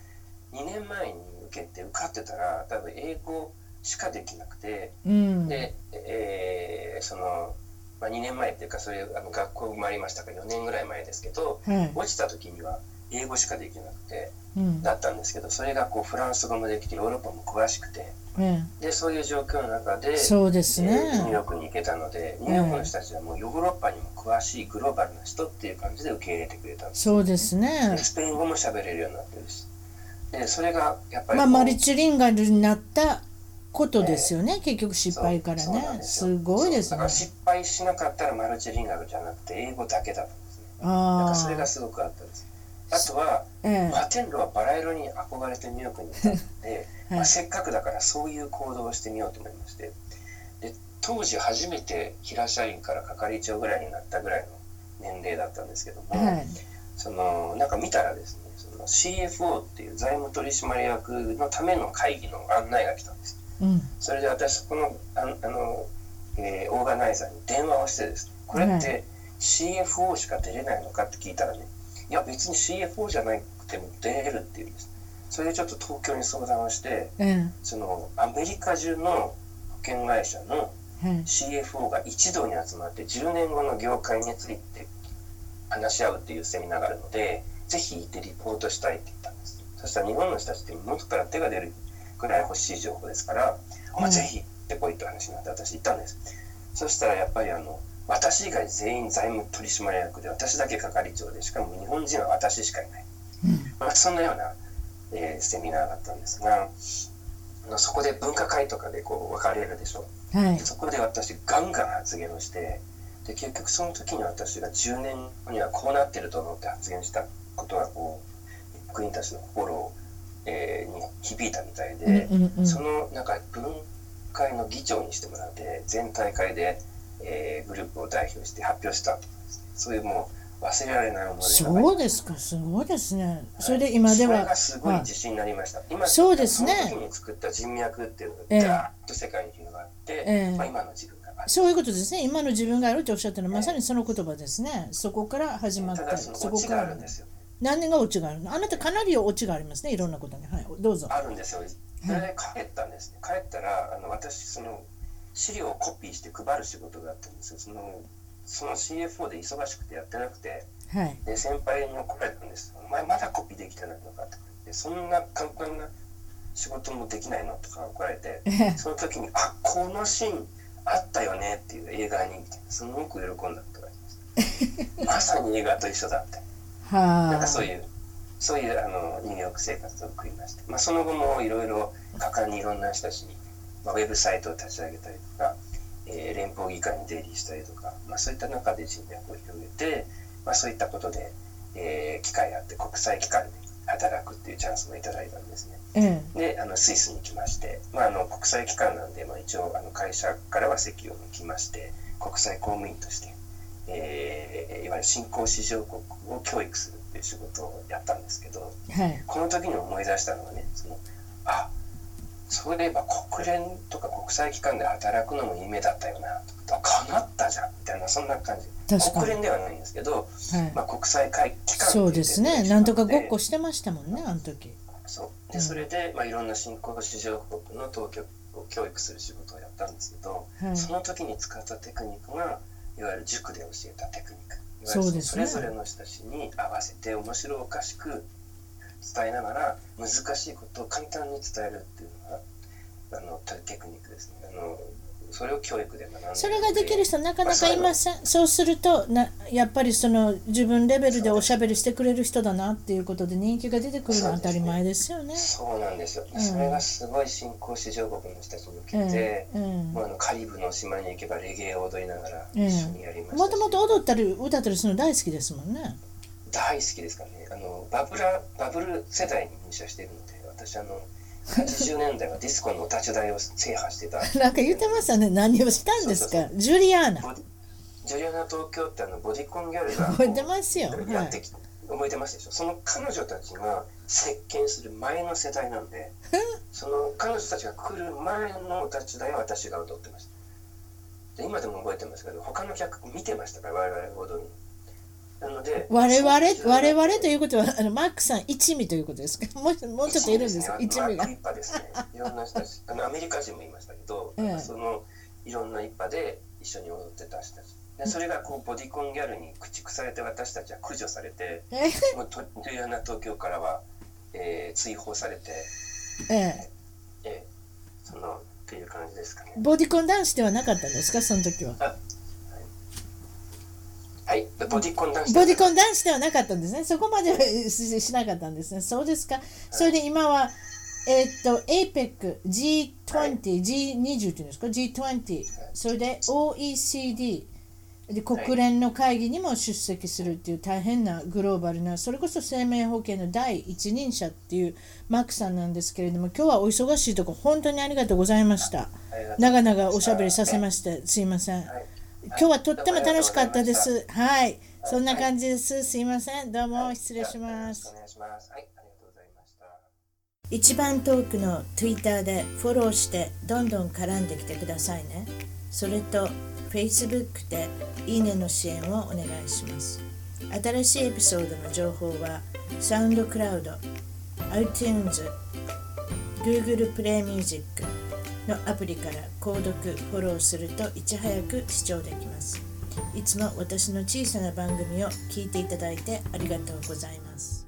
2年前に受けて受かってたら多分英語しかできなくて、うん、で、えー、その、まあ、2年前っていうかそれあの学校生まれましたから4年ぐらい前ですけど、うん、落ちた時には英語しかできなくて、うん、だったんですけどそれがこうフランス語もできてヨーロッパも詳しくて、でそういう状況の中でそうですね、えー、ニューヨークに行けたのでニューヨークの人たちはもうヨーロッパにも詳しいグローバルな人っていう感じで受け入れてくれたんです。そうですね。スペイン語も喋れるようになってるし。でそれがやっぱりまあマルチリンガルになったことですよね、結局失敗からね。すごいですね。だから失敗しなかったらマルチリンガルじゃなくて英語だけだったんですね。ああそれがすごくあったんですあとは、えー、テンロはバラ色に憧れてニューヨークに行ったので、はい、まあ、せっかくだからそういう行動をしてみようと思いまして。で当時初めて平社員から係長ぐらいになったぐらいの年齢だったんですけども、はい、そのなんか見たらですねその CFO っていう財務取締役のための会議の案内が来たんです、うん、それで私そこのああの、えー、オーガナイザーに電話をしてですねこれって CFO しか出れないのかって聞いたらねいや別に CFO じゃなくても出れるっていうんです。それでちょっと東京に相談をして、うん、そのアメリカ中の保険会社の CFO が一堂に集まって10年後の業界について話し合うっていうセミナーがあるのでぜひ行ってリポートしたいって言ったんです。そしたら日本の人たちって元から手が出るぐらい欲しい情報ですから、うん、ぜひ行ってこいって話になって私行ったんです。そしたらやっぱりあの私以外全員財務取締役で私だけ係長でしかも日本人は私しかいない、うん、まあ、そんなような、えー、セミナーだったんですがそこで分科会とかでこう分かれるでしょ、はい、そこで私ガンガン発言をしてで結局その時に私が10年後にはこうなってると思って発言したことがこう役員たちの心、えー、に響いたみたいで、そのなんか分会の議長にしてもらって全大会でえー、グループを代表して発表したとかですね。そういうもう忘れられない思い出そうですかすごいですね、はい、それで今ではすごい自信になりました、はい、今そうですね。その時に作った人脈っていうのがガーッと世界に広がって、えー、まあ、今の自分がある。そういうことですね。今の自分があるっておっしゃったのはまさにその言葉ですね、そこから始まったそこから。何年がオチがあるの？あなたかなりオチがありますね。いろんなことに。はい。どうぞ。あるんですよ。それで帰ったんですね、帰ったらあの私その資料をコピーして配る仕事があったんですよ。そのその CFO で忙しくてやってなくて、はい、で先輩に怒られたんです「お前まだコピーできてないのか」って。でそんな簡単な仕事もできないのとか怒られて。その時に「あこのシーンあったよね」っていう映画にすごく喜んだって言われました。まさに映画と一緒だって。なんかそういうそういうあのニューヨーク生活を送りまして、まあ、その後もいろいろ果敢にいろんな人たちにまあ、ウェブサイトを立ち上げたりとか、えー、連邦議会に出入りしたりとか、まあ、そういった中で人脈を広げて、まあ、そういったことで、えー、機会があって国際機関で働くっていうチャンスもいただいたんですね。うん、であのスイスに来まして、まあ、あの国際機関なんで、まあ、一応あの会社からは席を抜きまして国際公務員として、えー、いわゆる新興市場国を教育するっていう仕事をやったんですけど、はい、この時に思い出したのはねそのあそういえば国連とか国際機関で働くのも夢だったよな。とか叶ったじゃん。みたいなそんな感じ。国連ではないんですけど、はい、まあ、国際会機関そうですね。なんとかごっこしてましたもんねあの時。そう。で、それで、まあ、いろんな新興市場国の当局を教育する仕事をやったんですけど、はい、その時に使ったテクニックがいわゆる塾で教えたテクニック。いわゆるそれぞれの人たちに合わせて面白おかしく伝えながら難しいことを簡単に伝えるっていうのがあのテクニックですね。あのそれを教育で学んでそれができる人なかなかいません、まあ、そうするとなやっぱりその自分レベルでおしゃべりしてくれる人だなっていうことで人気が出てくるのは当たり前ですよね。そうなんですよ、うん、それがすごい新興市場国の人たちに向けて、うん。うん、もうあのカリブの島に行けばレゲエを踊りながら一緒にやりましたもともと踊ったり歌ったりするの大好きですもんね大好きですかね。あのバブラバブル世代に入社しているので私あの80年代はディスコのお立ち台を制覇してた。なんか言ってましたね。何をしたんですか？ジュリアーナ。ジュリアナ東京ってあのボディコンギャルが 覚えてますよ。やってき覚えてますでしょ？その彼女たちが席巻する前の世代なんでその彼女たちが来る前のお立ち台は私が踊ってました。で今でも覚えてますけど他の客見てましたから我々踊るのなので我々我々ということはあのマックさん一味ということですか？もうもうちょっといるんですか？一一味味が一派ですね。いろんな人たち、あのアメリカ人もいましたけど、ええ。そのいろんな一派で一緒に踊ってた人たち。でそれがこうボディコンギャルに駆逐されて私たちは駆除されて、えもうとジュリアナ東京からは、えー追放されて、ええ。えーそのっていう感じですかね。ボディコン男子ではなかったんですか？その時ははい、でボディコン男子。ボディコン男子ではなかったんですね。そこまではししなかったんですね。そうですか。それで今はえーっと APEC G20、G20 っていうんですか？G20 それで OECD で国連の会議にも出席するっていう大変なグローバルなそれこそ生命保険の第一人者っていうマックさんなんですけれども今日はお忙しいところ本当にありがとうございました。長々おしゃべりさせましてすいません。はい今日はとっても楽しかったです。はい。そんな感じです。すいません。どうも失礼します。よろしくお願いします。はい、ありがとうございました。一番遠くの Twitter でフォローしてどんどん絡んできてくださいね。それと Facebook でいいねの支援をお願いします。新しいエピソードの情報はサウンドクラウド iTunes Google プレイミュージックのアプリから購読フォローするといち早く視聴できます。いつも私の小さな番組を聞いていただいてありがとうございます。